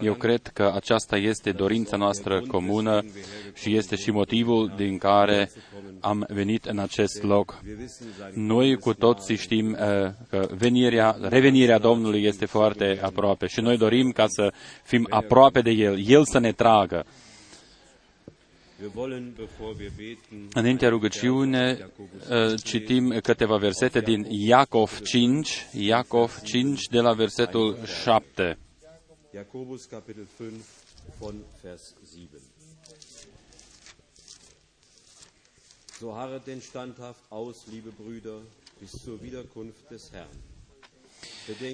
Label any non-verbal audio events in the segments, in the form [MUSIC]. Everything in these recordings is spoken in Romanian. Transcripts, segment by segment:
Eu cred că aceasta este dorința noastră comună și este și motivul din care am venit în acest loc. Noi cu toții știm uh, că venirea, revenirea Domnului este foarte aproape și noi dorim ca să fim aproape de El, El să ne tragă. Înainte rugăciune, uh, citim câteva versete din Iacov 5, Iacov 5 de la versetul 7. Jakobus Kapitel 5 von Vers 7. So harret denn standhaft aus, liebe Brüder, bis zur Wiederkunft des Herrn.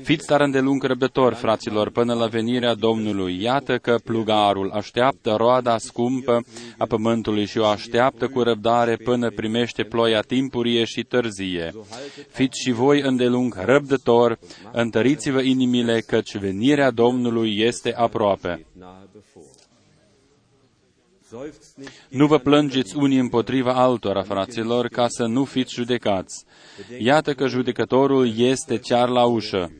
Fiți dar îndelung răbdători, fraților, până la venirea Domnului. Iată că plugarul așteaptă roada scumpă a pământului și o așteaptă cu răbdare până primește ploia timpurie și târzie. Fiți și voi îndelung răbdători, întăriți-vă inimile, căci venirea Domnului este aproape. Nu vă plângeți unii împotriva altora, fraților, ca să nu fiți judecați. Iată că judecătorul este chiar la ușă.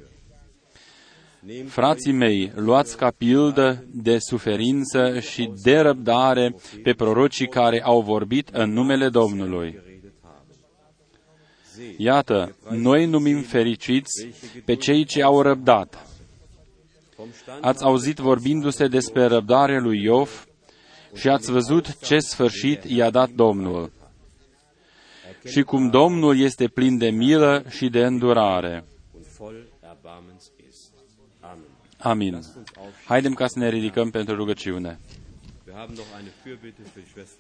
Frații mei, luați ca pildă de suferință și de răbdare pe prorocii care au vorbit în numele Domnului. Iată, noi numim fericiți pe cei ce au răbdat. Ați auzit vorbindu-se despre răbdarea lui Iov și ați văzut ce sfârșit i-a dat Domnul și cum Domnul este plin de milă și de îndurare. Amin. Haidem ca să ne ridicăm pentru rugăciune.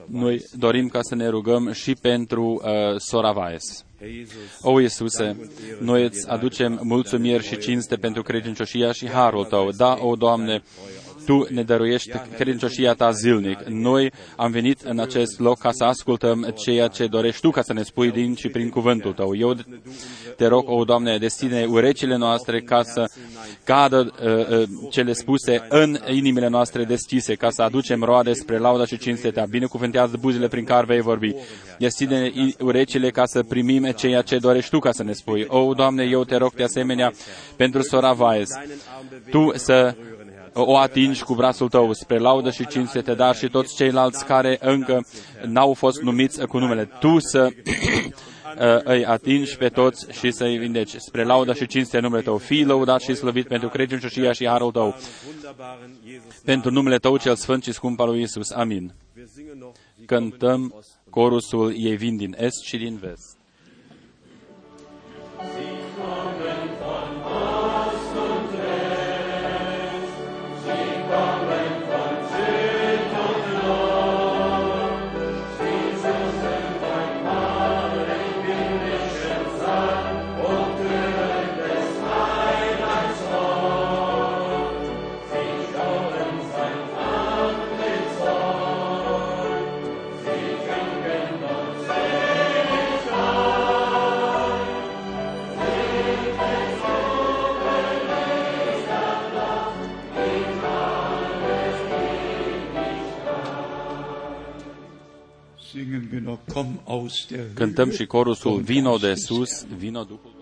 Noi dorim ca să ne rugăm și pentru uh, Sora Vaes. O, Iisuse, noi îți aducem mulțumiri și cinste pentru credincioșia și harul Tău. Da, o, Doamne, tu ne dăruiești credincioșia ta zilnic. Noi am venit în acest loc ca să ascultăm ceea ce dorești tu ca să ne spui din și prin cuvântul tău. Eu te rog, o Doamne, destine urechile noastre ca să cadă uh, uh, cele spuse în inimile noastre deschise, ca să aducem roade spre lauda și cinste ta. Binecuvântează buzile prin care vei vorbi. Destine urechile ca să primim ceea ce dorești tu ca să ne spui. O, Doamne, eu te rog de asemenea pentru sora Vaes, tu să o atingi cu brațul tău spre laudă și cinste, dar și toți ceilalți care încă n-au fost numiți cu numele. Tu să [CLEARS THROAT] îi atingi pe toți și să-i vindeci. Spre laudă și cinste numele Tău. Fii lăudat și slăvit pentru credincioșia și harul Tău. Pentru numele Tău cel sfânt și scump al lui Isus. Amin. Cântăm corusul Ei vin din est și din vest. Cântăm și corusul Vino de sus, vino Duhul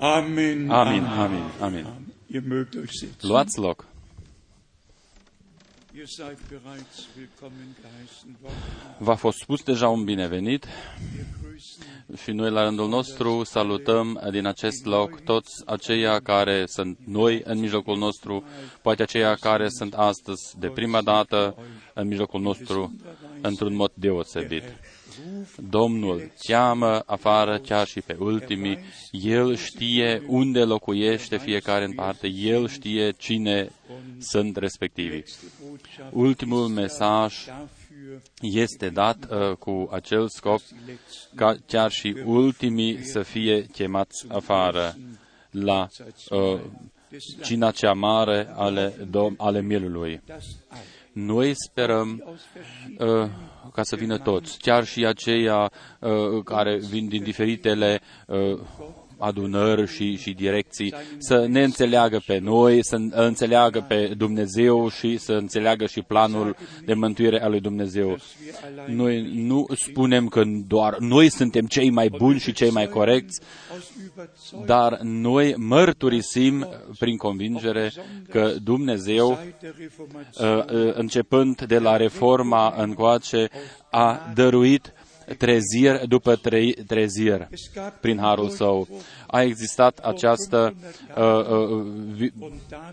Amen. Amin, amin, amin. Ihr mögt euch sitzen. Luați loc. Ihr seid bereits willkommen geheißen worden. V-a fost spus deja un binevenit Wir grüßen și noi la rândul nostru salutăm din acest loc toți aceia care sunt noi în mijlocul nostru, poate aceia care sunt astăzi de prima dată în mijlocul nostru într-un mod deosebit. Domnul cheamă afară chiar și pe ultimii, El știe unde locuiește fiecare în parte, El știe cine sunt respectivii. Botschaft Ultimul mesaj dafür, este dat uh, cu acel scop ca chiar și ultimii să fie chemați afară la uh, cina cea mare ale, dom- ale mielului. Das all. Noi sperăm Aus verschiedenen uh, ca să vină toți, chiar și aceia uh, care vin din diferitele uh, adunări și, și direcții, să ne înțeleagă pe noi, să înțeleagă pe Dumnezeu și să înțeleagă și planul de mântuire al lui Dumnezeu. wir allein Noi nu spunem că doar noi suntem cei mai buni și cei mai corecți, aus Überzeugung dar noi mărturisim prin convingere că Dumnezeu, seit der Reformation uh, uh, începând de la reforma încoace, a dăruit trezir după tre- trezir es gab prin harul său. A existat această, uh, uh, vi-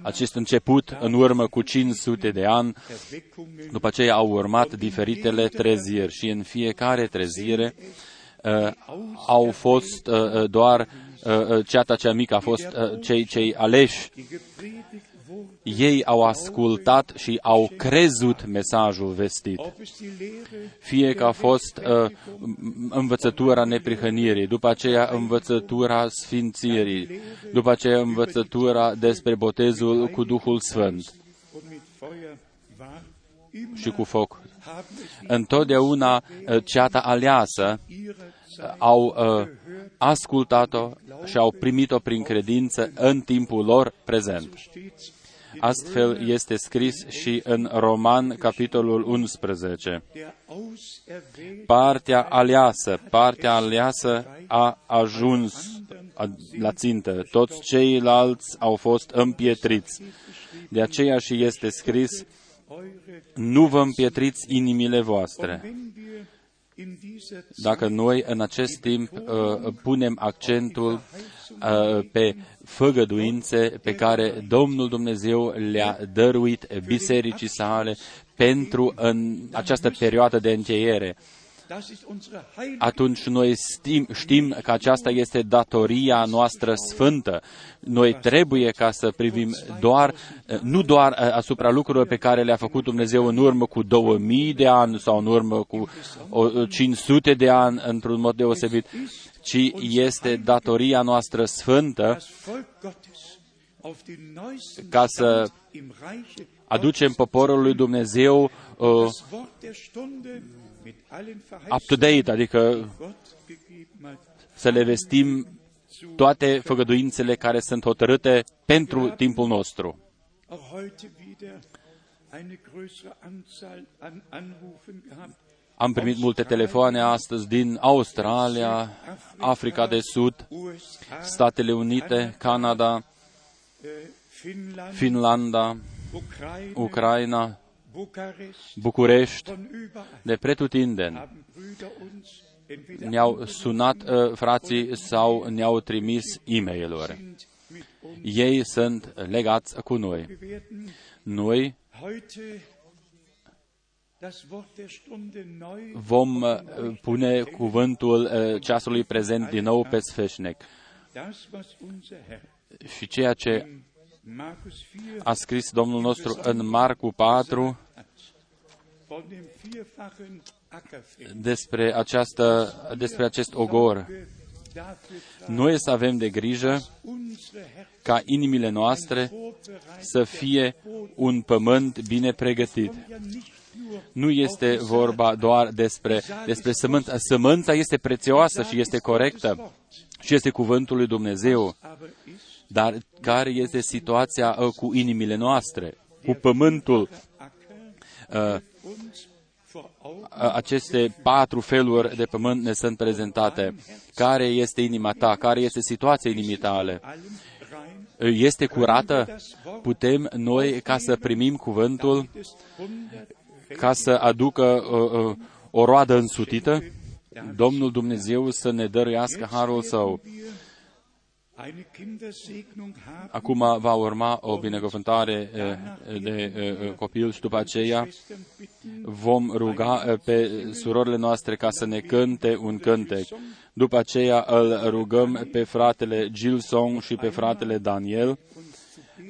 acest început în urmă cu 500 de ani, Erweckungen după aceea au urmat diferitele treziri și în fiecare trezire uh, au fost uh, uh, doar uh, uh, ceata cea mică, a fost uh, cei, cei aleși. Die gepredigt wurden, Ei au ascultat și au crezut mesajul vestit. ob es die Lehre Fie că a fost uh, m- învățătura neprihănirii, după aceea învățătura sfințirii, după aceea învățătura despre botezul cu Duhul Sfânt und mit Feuer war, immer și cu foc. haben es Întotdeauna uh, ceata aleasă ihrer Zeit au uh, ascultat-o și au primit-o prin credință în timpul lor prezent. Stets Astfel este scris și în Roman, capitolul 11. der auserwählte Partea aleasă, partea aleasă a ajuns a- la țintă. Toți ceilalți au fost împietriți. De aceea și este scris, eure nu vă împietriți inimile voastre. wenn wir in dieser Zeit Dacă noi în acest timp uh, punem accentul uh, pe făgăduințe pe care Domnul Dumnezeu le-a dăruit bisericii sale pentru în această perioadă de încheiere, das ist unsere heilige atunci noi știm, știm că aceasta este datoria noastră sfântă. Noi trebuie ca să privim doar, nu doar asupra lucrurilor pe care le-a făcut Dumnezeu în urmă cu 2000 de ani sau în urmă cu o- 500 de ani într-un mod deosebit, ci este datoria noastră sfântă das Volk Gottes auf den neuesten ca să Stand im Reiche aducem poporul lui Dumnezeu uh, das Wort der Stunde mit allen up to date, Verheißungen, adică die Gott gegeben hat, să le vestim toate făgăduințele care sunt hotărâte pentru timpul nostru. Auch heute wieder eine größere Anzahl an Anrufen gehabt. Am primit multe telefoane astăzi din Australia, Africa de Sud, USA, Statele Unite, Canada, äh, Finnland, Finlanda, Ukraine, Ucraina, Bukarest, București, von überall de pretutindeni. haben Brüder uns entweder Ne-au sunat uh, frații sau ne-au trimis e mail sind mit uns. Ei sunt legați cu noi. Wir werden Noi heute das Wort der Stunde neu vom uh, pune cuvântul uh, ceasului prezent din nou pe sfeșnec. das, was unser Herr Și ceea ce in Markus 4 a scris Domnul nostru în Marcu 4 hat, von dem vierfachen Ackerfeld. despre, această, despre acest ogor. Dafür tragen Noi să avem de grijă unsere Herzen ca inimile noastre vorbereitet. să fie un pământ bine pregătit. Ja, nicht nur Nu este vorba doar despre, despre sămânța. Sămânța este prețioasă și este corectă și este cuvântul lui Dumnezeu. aber ist Dar care este situația uh, cu inimile noastre, cu pământul? Acker Uh, uns vor Augen uh, Aceste patru feluri de pământ ne sunt prezentate. Care este inima ta? Care este situația inimii tale? allem rein. Uh, Este curată? Putem noi, ca să primim cuvântul, Es hundert ca să aducă uh, uh, o roadă însutită? Domnul Dumnezeu să ne dăruiască harul său. eine Kindersegnung haben. Acum va urma o binecuvântare uh, de uh, copil și după aceea Schwestern bitten, vom ruga uh, pe surorile noastre ca să ne cânte un cântec. După aceea îl rugăm pe fratele Gilson și pe fratele Daniel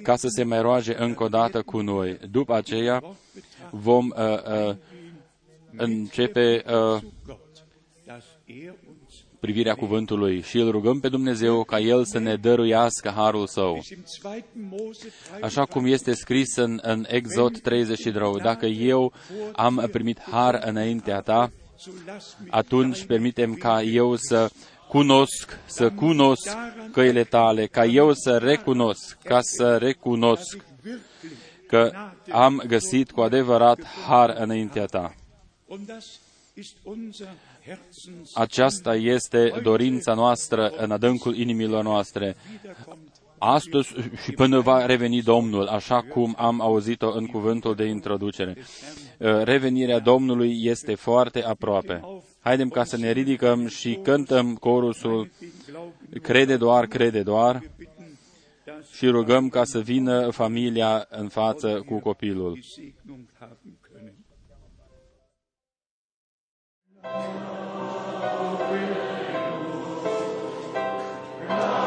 ca să se mai roage încă o dată cu noi. După aceea vom uh, uh, începe uh, zu Gott, dass er uns privirea cuvântului și îl rugăm pe Dumnezeu ca El să ne dăruiască harul său. bis im 2. Mose 3 Așa cum este scris în, în Exod 32, dacă eu am primit har înaintea ta, so lass mich atunci permitem ca eu să cunosc, să cunosc căile tale, ca eu să recunosc, ca să recunosc wirklich că am găsit cu adevărat har înaintea ta. und das ist unser Herzens Aceasta este dorința noastră în adâncul inimilor noastre. wiederkommt. Astăzi și până va reveni Domnul, așa cum am auzit-o în cuvântul de introducere. Revenirea Domnului este foarte aproape. Haidem ca să ne ridicăm și cântăm corusul Den Glauben Crede doar, crede doar bitten, dass și rugăm ca să vină familia în față cu copilul. die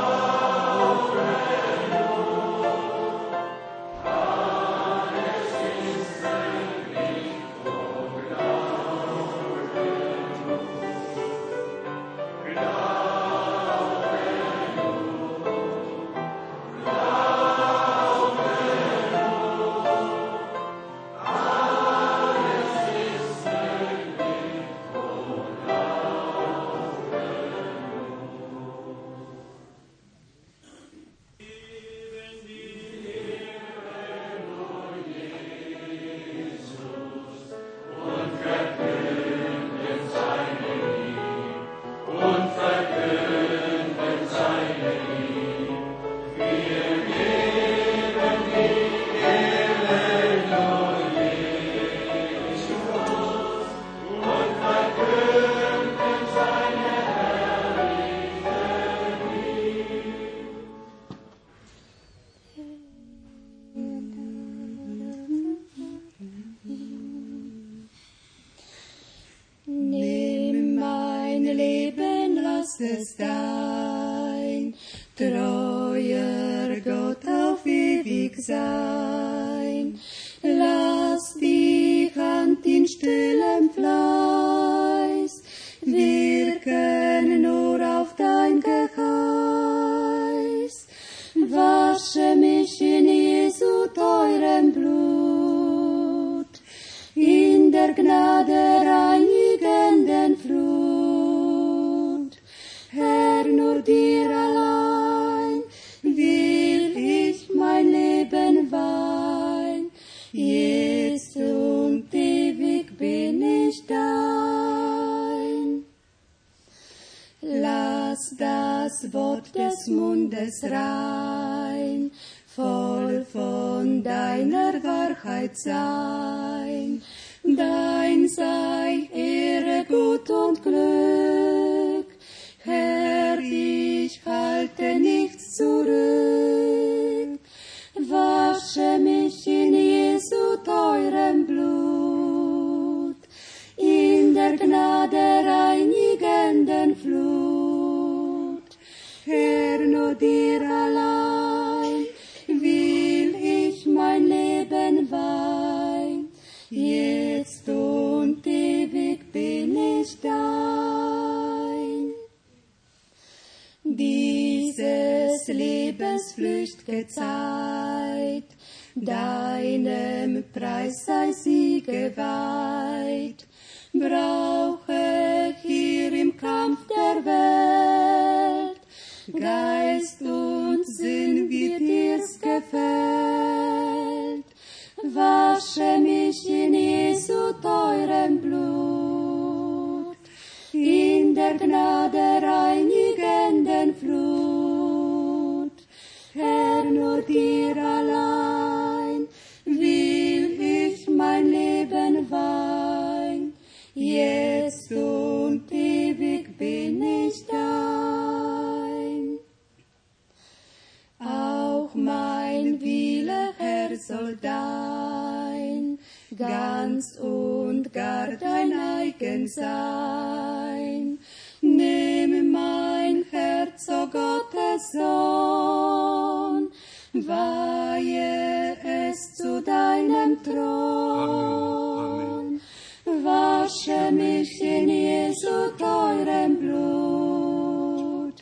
Auch mein Wille, Herr, soll dein, ganz und gar dein eigen sein. Nimm mein Herz, o Gottes Sohn, weihe es zu deinem Thron. Wasche mich in Jesu teurem Blut,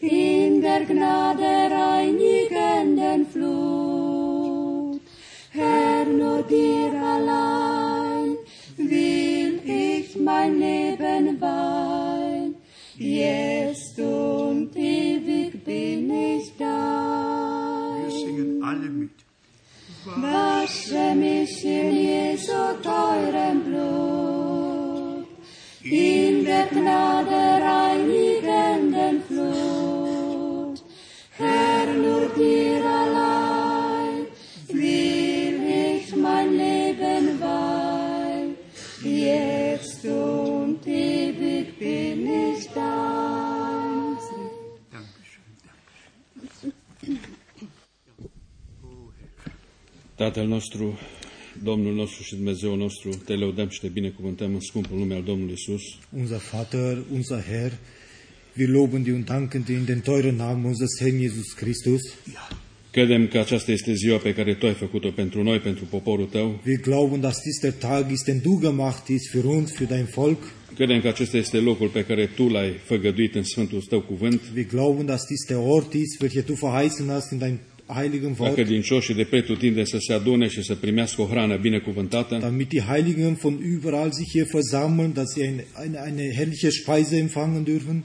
in der Gnade mein Leben weihen, jetzt und ewig bin ich dein. Wir singen alle mit. Wasche mich in Jesu teurem Blut, in der Gnade Tatăl nostru, Domnul nostru și Dumnezeu nostru, te lăudăm și te binecuvântăm în scumpul nume al Domnului Isus. Unser Vater, unser Herr, wir loben dich und danken dir in den teuren Namen unseres Herrn Jesus Christus. Credem că aceasta este ziua pe care Tu ai făcut-o pentru noi, pentru poporul Tău. Wir glauben, dass dies der Tag ist, den du gemacht hast für uns, für dein Volk. Credem că acesta este locul pe care Tu l-ai făgăduit în Sfântul Tău cuvânt. Wir glauben, dass dies der Ort ist, welcher du verheißen hast in dein heiligen Ca Wort, credincioșii de pretutindeni să se adune și să primească o hrană binecuvântată. damit die Heiligen von überall sich hier versammeln, dass sie eine, eine, eine herrliche Speise empfangen dürfen.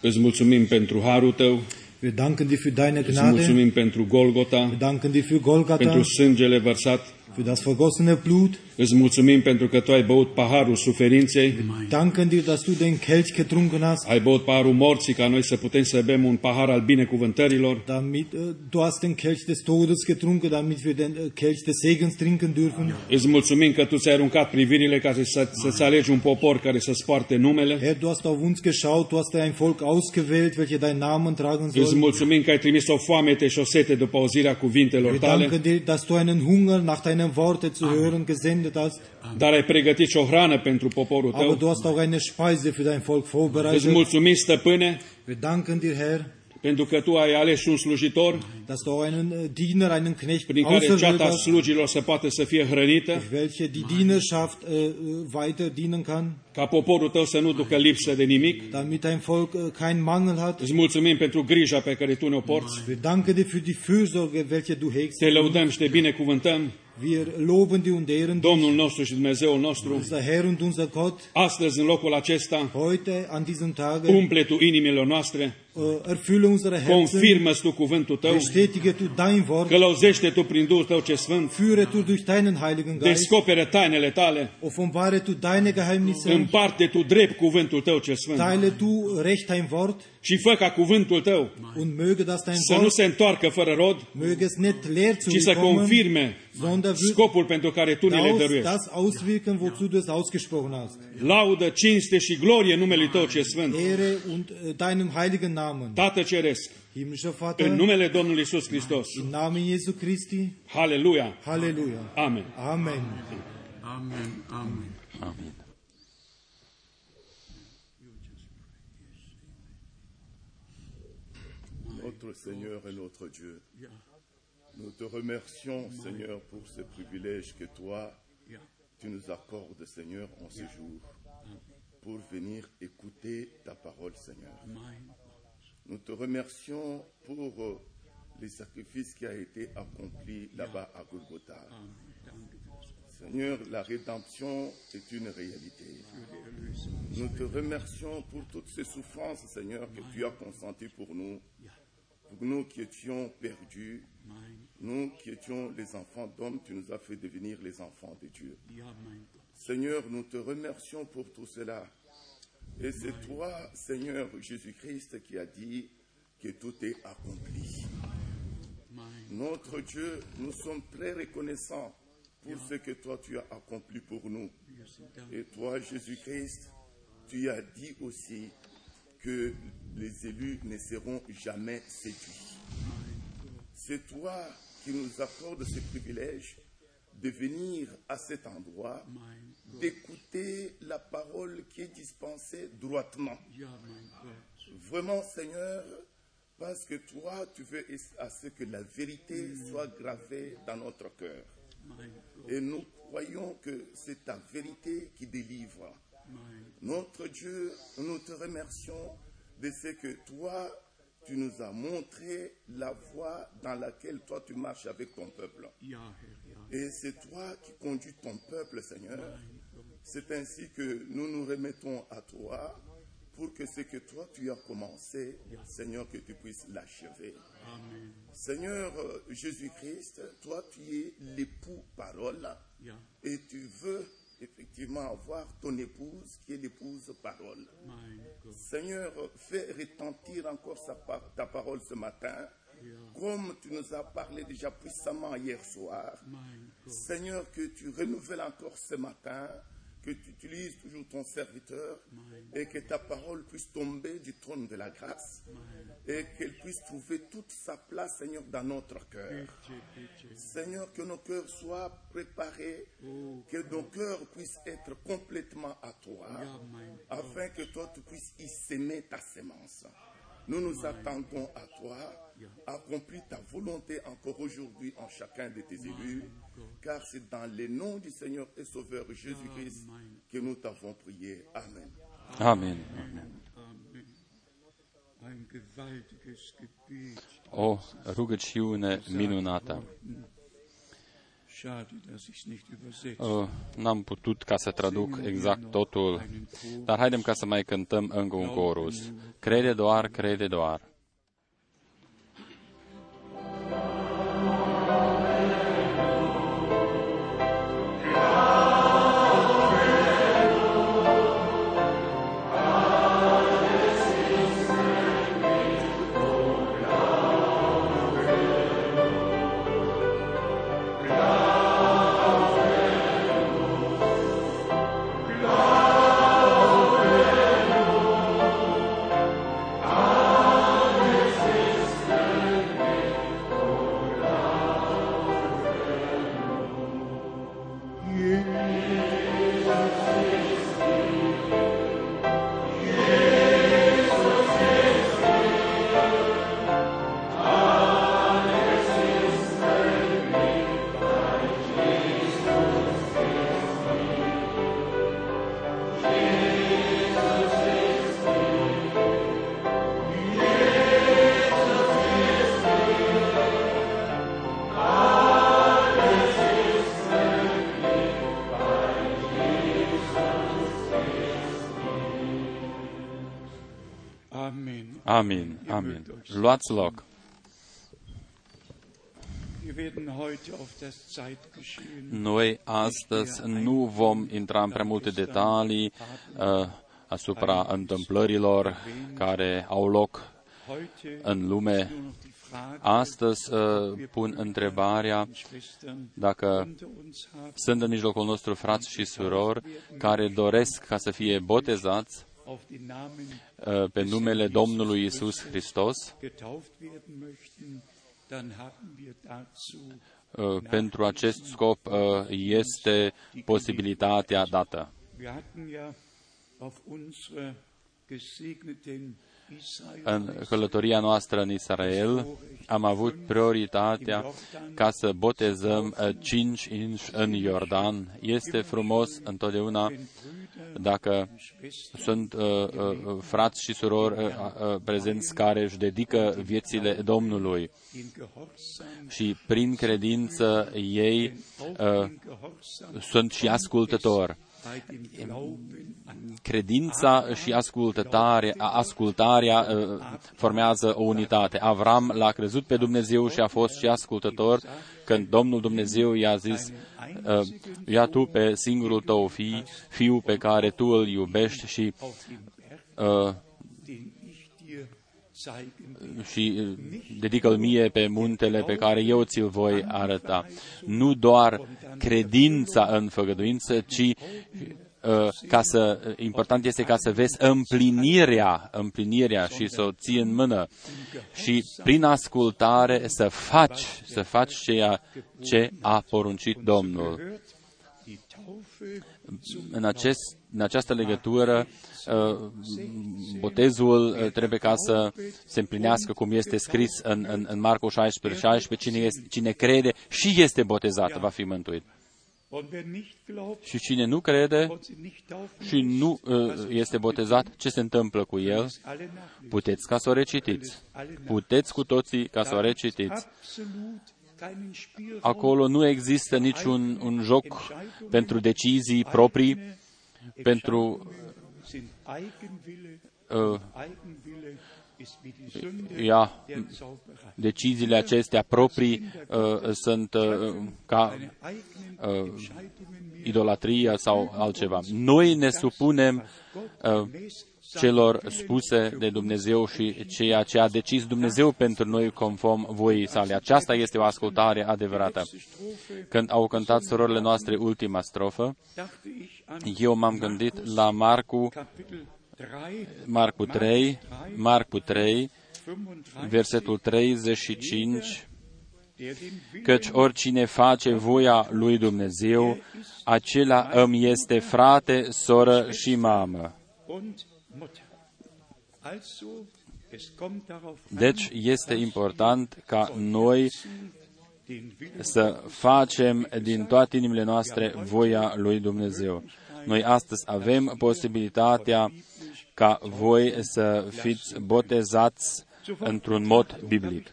Îți mulțumim pentru harul Tău, Wir danken dir für deine îți Gnade. mulțumim pentru Golgota, Wir danken dir für Golgatha, pentru sângele vărsat, für das vergossene Blut. îți mulțumim pentru că Tu ai băut paharul suferinței, Danken dir, dass du den Kelch getrunken hast, ai băut paharul morții ca noi să putem să bem un pahar al binecuvântărilor. damit äh, du hast den Kelch des Todes getrunken, damit wir den äh, Kelch des Segens trinken dürfen. Îți mulțumim că Tu ți-ai aruncat privirile ca să, să-ți alegi un popor care să-ți poarte numele. Herr, du hast auf uns geschaut, du hast ein Volk ausgewählt, welche deinen Namen tragen Îți sollen. mulțumim că ai trimis o foamete și o sete după auzirea cuvintelor Wir tale, danken dir, dass du einen Hunger nach deinem Worte zu hören gesendet hast, dar ai pregătit și o hrană pentru poporul aber tău. du hast auch eine Speise für dein Volk Îți vorbereitet. mulțumim, stăpâne, Wir danken dir, Herr, pentru că tu ai ales și un slujitor dass du auch einen äh, Diener, einen Knecht prin care auserwählt ceata hast, slugilor să poată să fie hrănită, durch welche die Dienerschaft äh, äh, weiter dienen kann, ca poporul tău să nu ducă lipsă de nimic. damit dein Volk äh, keinen Mangel hat. Îți mulțumim pentru grija pe care tu ne-o porți. Wir danken dir für die Fürsorge, welche du hegst. Te lăudăm și te binecuvântăm, Wir loben dich und ehren dich, Domnul nostru și Dumnezeul nostru. unser Herr und unser Gott, Astăzi, în locul acesta, heute an diesem Tage umple tu inimile noastre äh, äh, erfülle unsere Herzen, confirmă tu cuvântul tău, bestätige du dein Wort, călăuzește tu prin Duhul tău ce sfânt, führe du durch deinen Heiligen Geist, descoperă tainele tale, offenbare du deine Geheimnisse, împarte tu drept cuvântul tău ce sfânt. Teile du recht dein Wort și fă ca cuvântul tău. Und möge das dein să nu Wort, se întoarcă fără rod, möge es nicht leer ci să zurückkommen, confirme sondern wird scopul pentru care tu ne le aus, dăruiești. das auswirken, wozu du es ausgesprochen hast. Laudă, cinste și glorie numelui tău ce sfânt. Ehre und äh, deinem heiligen Namen. Tată Ceresc, în numele Domnului Isus Hristos. Haleluia! Halleluja. Amen. Amen. Amen, Amen. Amin. Notre Seigneur et notre Dieu, nous te remercions, Seigneur, pour ce privilège que toi, tu nous accordes, Seigneur, en ce jour, pour venir écouter ta parole, Seigneur. Nous te remercions pour euh, les sacrifices qui a été accompli là-bas à Golgotha. Seigneur, la rédemption est une réalité. Nous te remercions pour toutes ces souffrances, Seigneur, que tu as consenties pour nous, pour nous qui étions perdus, nous qui étions les enfants d'hommes, tu nous as fait devenir les enfants de Dieu. Seigneur, nous te remercions pour tout cela. Et c'est toi, Seigneur Jésus-Christ, qui a dit que tout est accompli. Notre Dieu, nous sommes très reconnaissants pour ce que toi tu as accompli pour nous. Et toi, Jésus-Christ, tu as dit aussi que les élus ne seront jamais séduits. C'est toi qui nous accordes ce privilège de venir à cet endroit, d'écouter la parole qui est dispensée droitement. Vraiment, Seigneur, parce que toi, tu veux à ce que la vérité soit gravée dans notre cœur. Et nous croyons que c'est ta vérité qui délivre. Notre Dieu, nous te remercions de ce que toi, tu nous as montré la voie dans laquelle toi tu marches avec ton peuple. Et c'est toi qui conduis ton peuple, Seigneur. C'est ainsi que nous nous remettons à toi pour que ce que toi tu as commencé, Seigneur, que tu puisses l'achever. Seigneur euh, Jésus-Christ, toi tu es l'époux parole et tu veux effectivement avoir ton épouse qui est l'épouse parole. Seigneur, fais retentir encore sa par- ta parole ce matin, comme tu nous as parlé déjà puissamment hier soir. Seigneur, que tu renouvelles encore ce matin, que tu utilises toujours ton serviteur et que ta parole puisse tomber du trône de la grâce et qu'elle puisse trouver toute sa place, Seigneur, dans notre cœur. Seigneur, que nos cœurs soient préparés, que nos cœurs puissent être complètement à toi, afin que toi tu puisses y s'aimer ta sémence. Nous nous attendons à toi. Accomplis ta volonté encore aujourd'hui en chacun de tes élus, car c'est dans le nom du Seigneur et Sauveur Jésus-Christ que nous t'avons prié. Amen. Gewaltiges Gebet. O rugăciune minunată. Uh, N-am putut ca să traduc exact totul, dar haidem ca să mai cântăm încă un corus. Crede doar, crede doar. Amin, amin. Luați loc. Noi astăzi nu vom intra în prea multe detalii uh, asupra întâmplărilor care au loc în lume. Astăzi uh, pun întrebarea dacă sunt în mijlocul nostru frați și surori care doresc ca să fie botezați uh, pe numele Domnului Isus Hristos. Uh, pentru acest scop uh, este posibilitatea dată. În călătoria noastră în Israel am avut prioritatea ca să botezăm uh, cinci inși în Iordan. Este frumos întotdeauna dacă sunt uh, uh, frați și surori uh, uh, prezenți care își dedică viețile Domnului și prin credință ei uh, sunt și ascultători credința și ascultarea, ascultarea uh, formează o unitate. Avram l-a crezut pe Dumnezeu și a fost și ascultător când Domnul Dumnezeu i-a zis, uh, ia tu pe singurul tău fi, fiu pe care tu îl iubești și uh, și uh, dedică-l mie pe muntele pe care eu ți-l voi arăta. Nu doar credința în făgăduință, ci uh, ca să, important este ca să vezi împlinirea, împlinirea și să o ții în mână și prin ascultare să faci, să faci ceea ce a poruncit Domnul. În, acest, în această legătură, Uh, botezul uh, trebuie ca să se împlinească cum este scris în, în, în Marcu 16, 16, cine, este, cine crede și este botezat va fi mântuit. Și cine nu crede și nu uh, este botezat, ce se întâmplă cu el? Puteți ca să o recitiți. Puteți cu toții ca să o recitiți. Acolo nu există niciun un joc pentru decizii proprii, pentru uh, ia deciziile acestea proprii uh, sunt uh, ca uh, idolatria sau altceva. Noi ne supunem uh, celor spuse de Dumnezeu și ceea ce a decis Dumnezeu pentru noi conform voii sale. Aceasta este o ascultare adevărată. Când au cântat surorile noastre ultima strofă, eu m-am gândit la Marcu, Marcu 3, Marcu 3, versetul 35, căci oricine face voia lui Dumnezeu, acela îmi este frate, soră și mamă. Deci este important ca noi să facem din toate inimile noastre voia lui Dumnezeu. Noi astăzi avem posibilitatea ca voi să fiți botezați într-un mod biblic.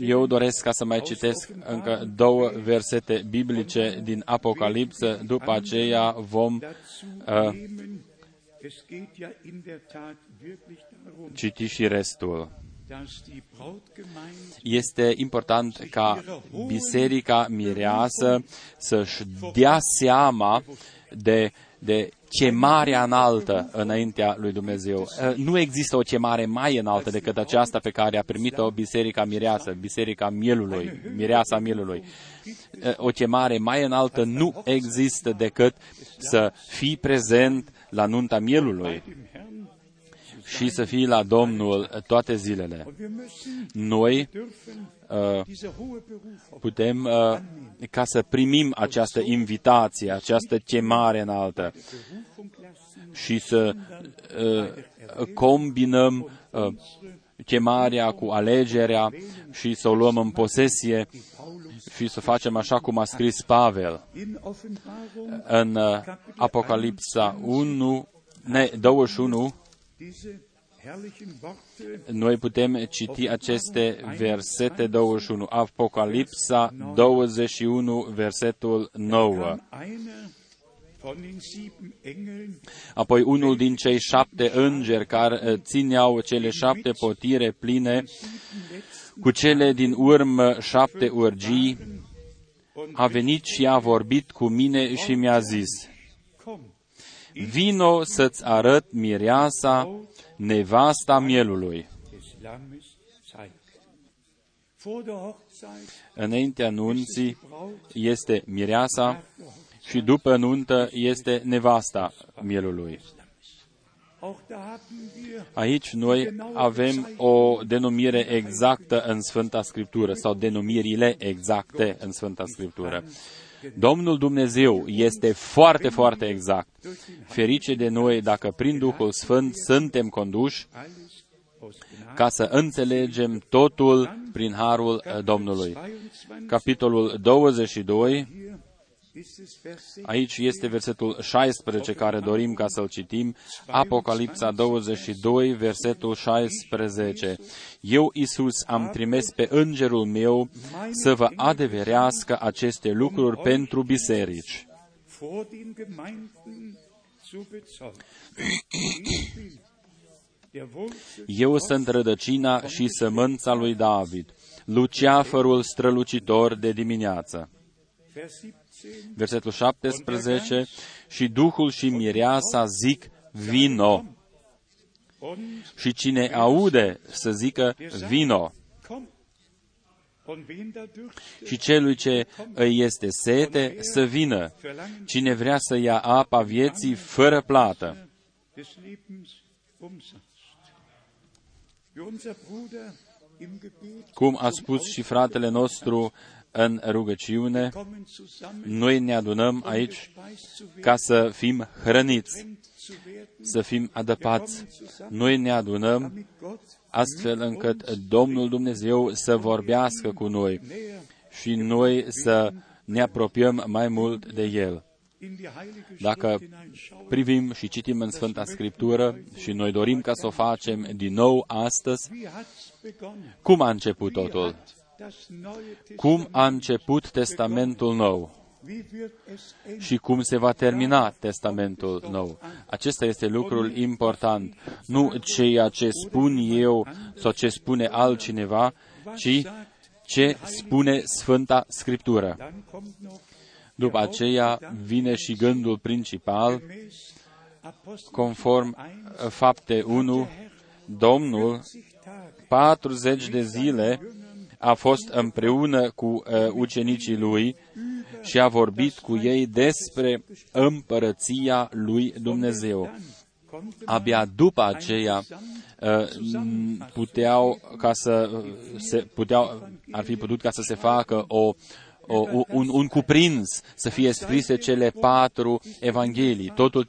Eu doresc ca să mai citesc încă două versete biblice din Apocalipsă, după aceea vom uh, citi și restul. Este important ca biserica mireasă să-și dea seama de, de chemarea înaltă înaintea lui Dumnezeu. Uh, nu există o chemare mai înaltă decât aceasta pe care a primit-o Biserica Mireasă, Biserica Mielului, Mireasa Mielului. Uh, o chemare mai înaltă nu există decât să fii prezent la nunta Mielului și să fii la Domnul toate zilele. Noi uh, putem uh, ca să primim această invitație, această chemare înaltă și să uh, combinăm uh, chemarea cu alegerea și să o luăm în posesie și să facem așa cum a scris Pavel în uh, Apocalipsa 1, ne, 21, noi putem citi aceste versete 21, Apocalipsa 21, versetul 9. Apoi unul din cei șapte îngeri care uh, țineau cele șapte potire pline cu cele din urmă șapte urgii, a venit și a vorbit cu mine și mi-a zis, Vino să-ți arăt mireasa, nevasta mielului. Înaintea nunții este mireasa și după nuntă este nevasta mielului. Aici noi avem o denumire exactă în Sfânta Scriptură sau denumirile exacte în Sfânta Scriptură. Domnul Dumnezeu este foarte, foarte exact. Ferice de noi dacă prin Duhul Sfânt suntem conduși ca să înțelegem totul prin harul Domnului. Capitolul 22, Aici este versetul 16 care dorim ca să-l citim, Apocalipsa 22, versetul 16. Eu, Isus, am trimis pe îngerul meu să vă adeverească aceste lucruri pentru biserici. Eu sunt rădăcina și sămânța lui David, luceafărul strălucitor de dimineață versetul 17, și Duhul și Mireasa zic, vino. Și cine aude să zică, vino. Și celui ce îi este sete să vină. Cine vrea să ia apa vieții fără plată. Cum a spus și fratele nostru în rugăciune, noi ne adunăm aici ca să fim hrăniți, să fim adăpați. Noi ne adunăm astfel încât Domnul Dumnezeu să vorbească cu noi și noi să ne apropiem mai mult de El. Dacă privim și citim în Sfânta Scriptură și noi dorim ca să o facem din nou astăzi, cum a început totul? Cum a început Testamentul Nou și cum se va termina Testamentul Nou. Acesta este lucrul important. Nu ceea ce spun eu sau ce spune altcineva, ci ce spune Sfânta Scriptură. După aceea vine și gândul principal, conform fapte 1, Domnul 40 de zile a fost împreună cu uh, ucenicii lui și a vorbit cu ei despre împărăția lui Dumnezeu. Abia după aceea uh, puteau ca să se puteau, ar fi putut ca să se facă o, o, un, un cuprins, să fie scrise cele patru evanghelii, totul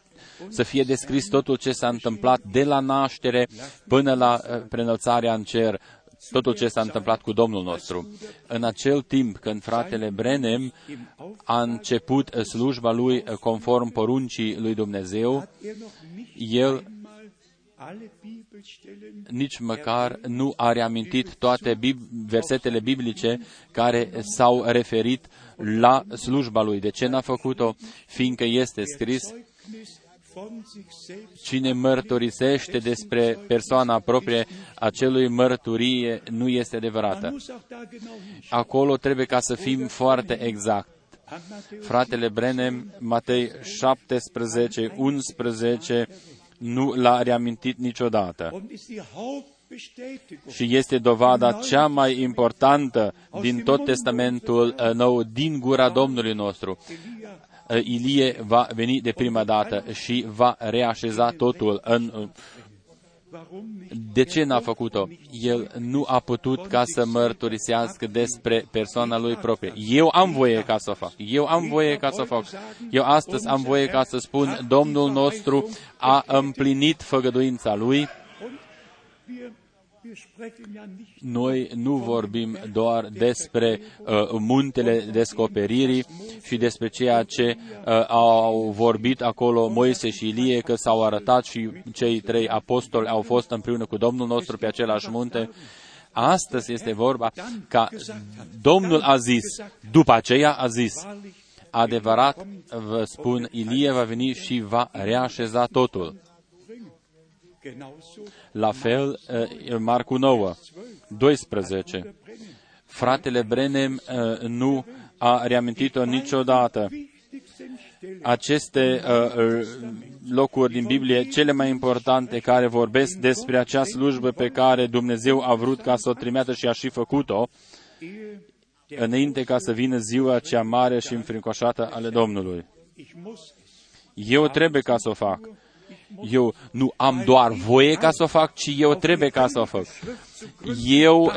să fie descris totul ce s-a întâmplat de la naștere până la uh, prenălțarea în cer, totul ce s-a întâmplat cu Domnul nostru. În acel timp când fratele Brenem a început slujba lui conform poruncii lui Dumnezeu, el nici măcar nu a reamintit toate bib- versetele biblice care s-au referit la slujba lui. De ce n-a făcut-o? Fiindcă este scris Cine mărturisește despre persoana proprie, acelui mărturie nu este adevărată. Acolo trebuie ca să fim foarte exact. Fratele Brenem, Matei 17, 11, nu l-a reamintit niciodată. Și este dovada cea mai importantă din tot Testamentul uh, Nou, din gura Domnului nostru. Uh, Ilie va veni de prima dată și va reașeza totul în uh, de ce n-a făcut-o? El nu a putut ca să mărturisească despre persoana lui proprie. Eu am voie ca să o fac. Eu am voie ca să o fac. Eu astăzi am voie ca să spun, Domnul nostru a împlinit făgăduința lui noi nu vorbim doar despre uh, muntele descoperirii și despre ceea ce uh, au vorbit acolo Moise și Ilie, că s-au arătat și cei trei apostoli au fost împreună cu Domnul nostru pe același munte. Astăzi este vorba ca Domnul a zis, după aceea a zis, Adevărat vă spun, Ilie va veni și va reașeza totul. La fel, uh, Marcu 9, 12. Fratele Brenem uh, nu a reamintit-o niciodată. Aceste uh, locuri din Biblie, cele mai importante care vorbesc despre acea slujbă pe care Dumnezeu a vrut ca să o trimeată și a și făcut-o, înainte ca să vină ziua cea mare și înfricoșată ale Domnului. Eu trebuie ca să o fac. Eu nu am doar voie ca să o fac, ci eu trebuie ca să o fac. Eu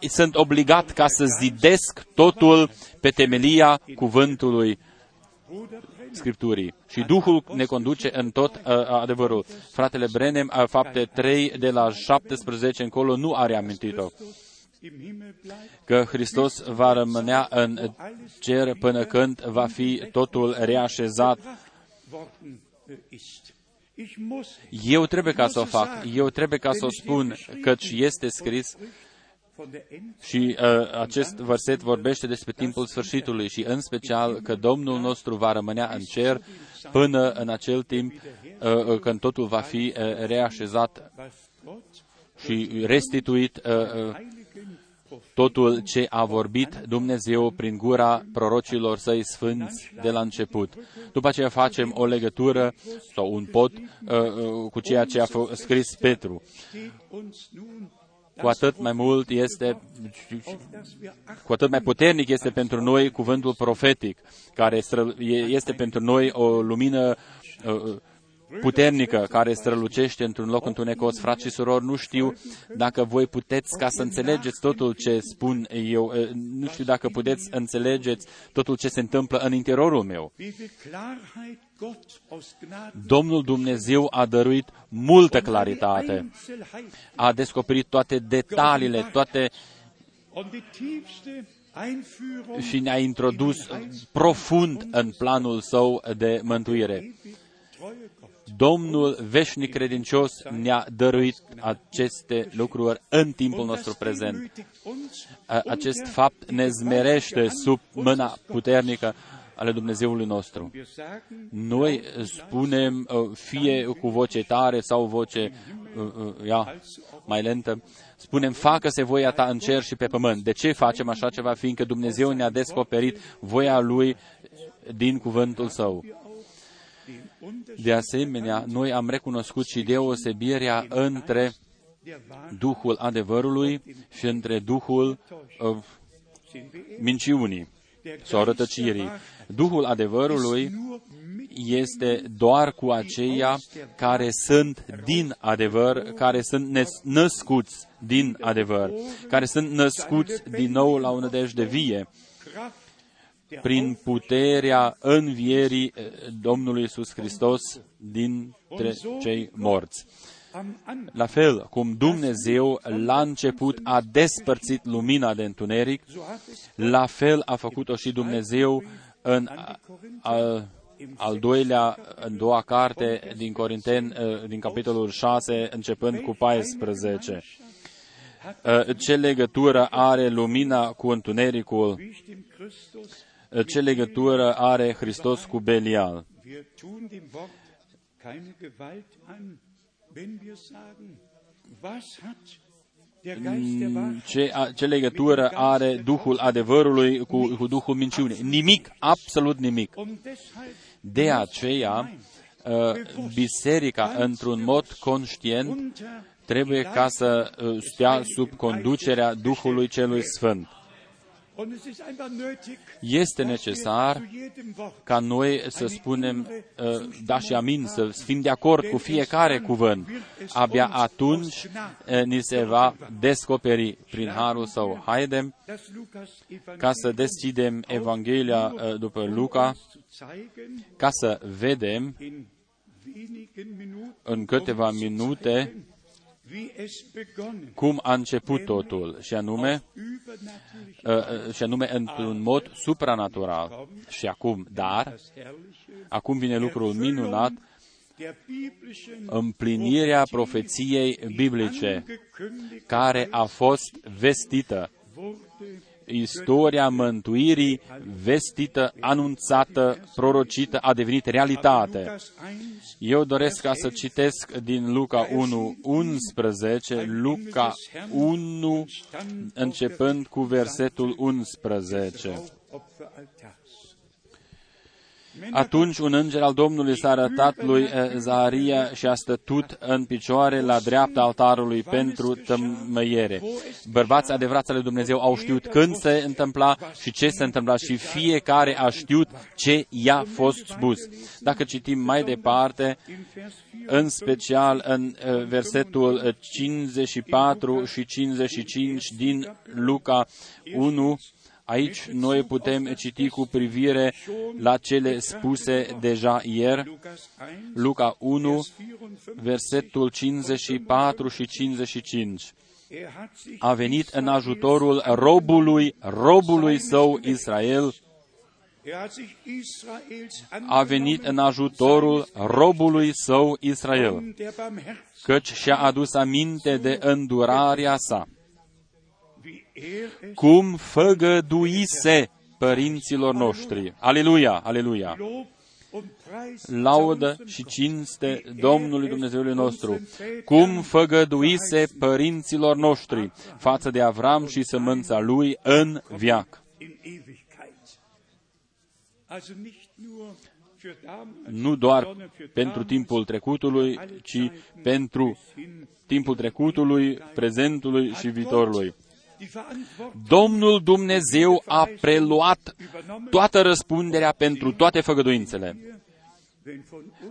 sunt obligat ca să zidesc totul pe temelia cuvântului Scripturii. Și Duhul ne conduce în tot uh, adevărul. Fratele Brenem, uh, fapte 3 de la 17 încolo, nu are amintit-o că Hristos va rămânea în cer până când va fi totul reașezat. Eu trebuie ca să o fac, eu trebuie ca să o spun, căci este scris și uh, acest verset vorbește despre timpul sfârșitului și în special că Domnul nostru va rămânea în cer până în acel timp uh, uh când totul va fi uh, reașezat și restituit uh, uh, totul ce a vorbit Dumnezeu prin gura prorocilor săi sfânți de la început. După aceea facem o legătură sau un pot uh, uh, cu ceea ce a scris Petru cu atât mai mult este, cu atât mai puternic este pentru noi cuvântul profetic, care este pentru noi o lumină uh, puternică care strălucește într-un loc întunecos. Frați și surori, nu știu dacă voi puteți ca să înțelegeți totul ce spun eu, uh, nu știu dacă puteți înțelegeți totul ce se întâmplă în interiorul meu. Domnul Dumnezeu a dăruit multă claritate, a descoperit toate detaliile, toate și ne-a introdus profund în planul său de mântuire. Domnul veșnic credincios ne-a dăruit aceste lucruri în timpul nostru prezent. Acest fapt ne zmerește sub mâna puternică ale Dumnezeului nostru. Noi spunem uh, fie cu voce tare sau voce uh, uh, ia, mai lentă, spunem facă-se voia ta în cer și pe pământ. De ce facem așa ceva? Fiindcă Dumnezeu ne-a descoperit voia Lui din cuvântul Său. De asemenea, noi am recunoscut și deosebirea între Duhul adevărului și între Duhul uh, minciunii sau rătăcirii. Duhul adevărului este doar cu aceia care sunt din adevăr, care sunt născuți din adevăr, care sunt născuți din nou la o de vie, prin puterea învierii eh, Domnului Iisus Hristos dintre cei morți. La fel cum Dumnezeu la început a despărțit lumina de întuneric, la fel a făcut-o și Dumnezeu în al, al doilea, în doua carte din Corinten, uh, din capitolul 6, începând cu 14. Uh, ce legătură are lumina cu întunericul? Uh, ce legătură are Hristos cu Belial? Mm, ce, ce legătură are Duhul adevărului cu, cu Duhul minciunii? Nimic, absolut nimic. De aceea, uh, biserica, într-un mod conștient, trebuie ca să uh, stea sub conducerea Duhului Celui Sfânt. Este necesar ca noi să spunem uh, da și amin, să fim de acord cu fiecare cuvânt. Abia atunci uh, ni se va descoperi prin harul său. Haidem ca să deschidem Evanghelia uh, după Luca, ca să vedem în câteva minute cum a început totul, și anume, uh, uh, și anume într-un mod supranatural. Și acum, dar, acum vine lucrul minunat, împlinirea profeției biblice care a fost vestită istoria mântuirii vestită, anunțată, prorocită a devenit realitate. Eu doresc ca să citesc din Luca 1, 11, Luca 1, începând cu versetul 11. Atunci un înger al Domnului s-a arătat lui eh, Zaharia și a stătut în picioare la dreapta altarului pentru tămăiere. Bărbați adevărați ale Dumnezeu au știut când se întâmpla și ce se întâmpla și fiecare a știut ce i-a fost spus. Dacă citim mai departe, în special în eh, versetul 54 și 55 din Luca 1, Aici noi putem citi cu privire la cele spuse deja ieri, Luca 1, versetul 54 și 55. A venit în ajutorul robului, robului său Israel, a venit în ajutorul robului său Israel, căci și-a adus aminte de îndurarea sa cum făgăduise părinților noștri. Aleluia, aleluia! Laudă și cinste Domnului Dumnezeului nostru, cum făgăduise părinților noștri față de Avram și sămânța lui în viac. Nu doar pentru timpul trecutului, ci pentru timpul trecutului, prezentului și viitorului. Domnul Dumnezeu a preluat toată răspunderea pentru toate făgăduințele.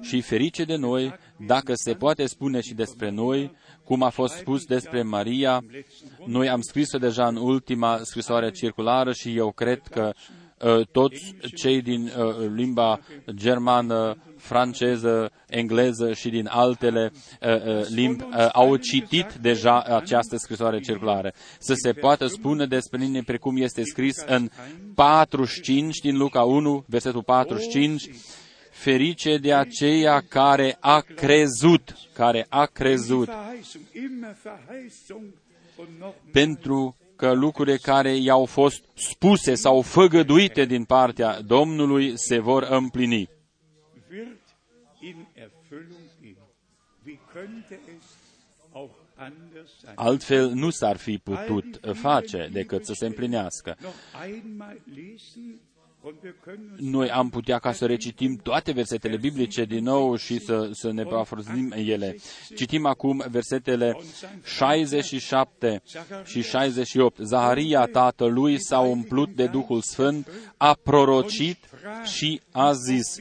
Și ferice de noi, dacă se poate spune și despre noi, cum a fost spus despre Maria, noi am scris-o deja în ultima scrisoare circulară și eu cred că uh, toți cei din uh, limba germană, franceză, engleză și din altele uh, uh, limbi uh, au citit deja această scrisoare circulară. Să se poată spune despre mine precum este scris în 45 din Luca 1, versetul 45, ferice de aceea care a crezut, care a crezut, pentru că lucrurile care i-au fost spuse sau făgăduite din partea Domnului se vor împlini. Altfel nu s-ar fi putut face decât să se împlinească. Noi am putea ca să recitim toate versetele biblice din nou și să, să ne parafrazim ele. Citim acum versetele 67 și 68. Zaharia tatălui s-a umplut de Duhul Sfânt, a prorocit și a zis,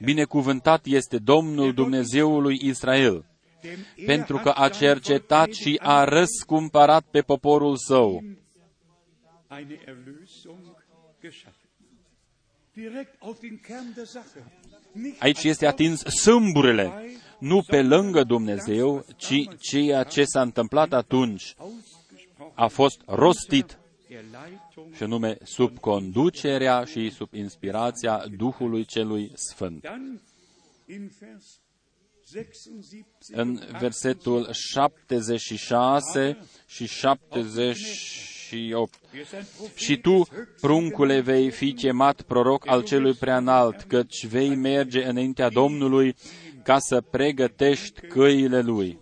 Binecuvântat este Domnul Dumnezeului Israel, pentru că a cercetat și a răscumpărat pe poporul său. Aici este atins sâmburele, nu pe lângă Dumnezeu, ci ceea ce s-a întâmplat atunci. A fost rostit și anume sub conducerea și sub inspirația Duhului Celui Sfânt. În versetul 76 și 78. Și tu, pruncule, vei fi chemat proroc al celui preanalt, căci vei merge înaintea Domnului ca să pregătești căile lui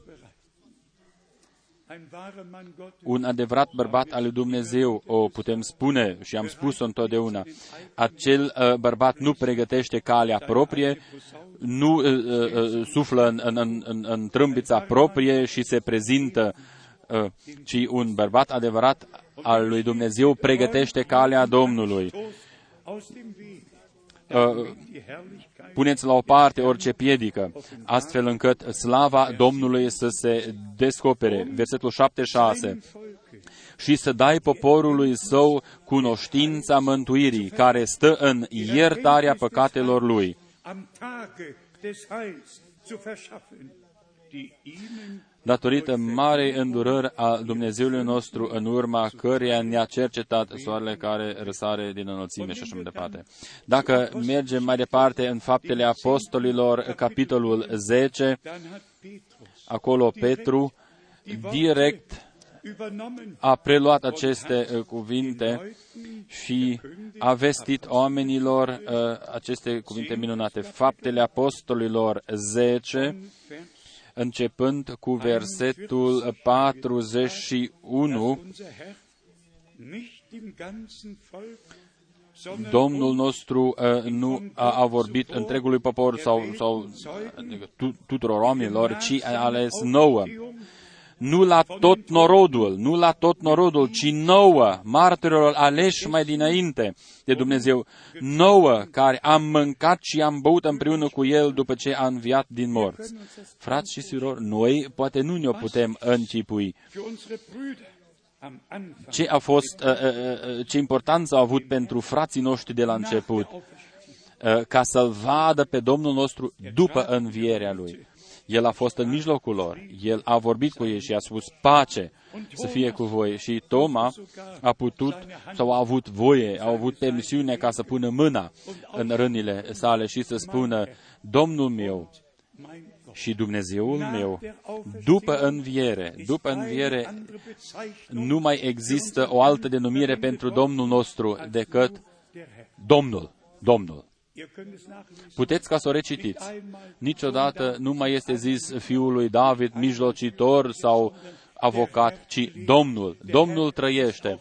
un adevărat bărbat al lui Dumnezeu, o putem spune și am spus-o întotdeauna, acel uh, bărbat nu pregătește calea proprie, nu uh, uh, uh suflă în, în, în, în trâmbița proprie și se prezintă, uh, ci un bărbat adevărat al lui Dumnezeu pregătește calea Domnului. Uh, puneți la o parte orice piedică, astfel încât slava Domnului să se descopere. Versetul 7-6 și să dai poporului său cunoștința mântuirii, care stă în iertarea păcatelor lui datorită marei îndurări a Dumnezeului nostru în urma căreia ne-a cercetat soarele care răsare din înălțime și așa mai departe. Dacă mergem mai departe în Faptele Apostolilor, capitolul 10, acolo Petru direct a preluat aceste uh, cuvinte și a vestit oamenilor uh, aceste cuvinte minunate. Faptele Apostolilor 10, începând cu versetul 41, Domnul nostru uh, nu a, a vorbit întregului popor sau, sau adică tuturor oamenilor, ci a ales nouă nu la tot norodul, nu la tot norodul, ci nouă, martirilor aleși mai dinainte de Dumnezeu, nouă, care am mâncat și am băut împreună cu El după ce a înviat din morți. Frați și surori, noi poate nu ne-o putem închipui. Ce a fost, uh, uh, uh, ce importanță a avut pentru frații noștri de la început, ca să-L vadă pe Domnul nostru după învierea Lui. El a fost în mijlocul lor, El a vorbit cu ei și a spus pace să fie cu voi. Și Toma a putut sau a avut voie, a avut permisiune ca să pună mâna în rânile sale și să spună, Domnul meu și Dumnezeul meu, după înviere, după înviere, nu mai există o altă denumire pentru Domnul nostru decât Domnul, Domnul. Puteți ca să o recitiți. Niciodată nu mai este zis fiul lui David, mijlocitor sau avocat, ci Domnul. Domnul trăiește.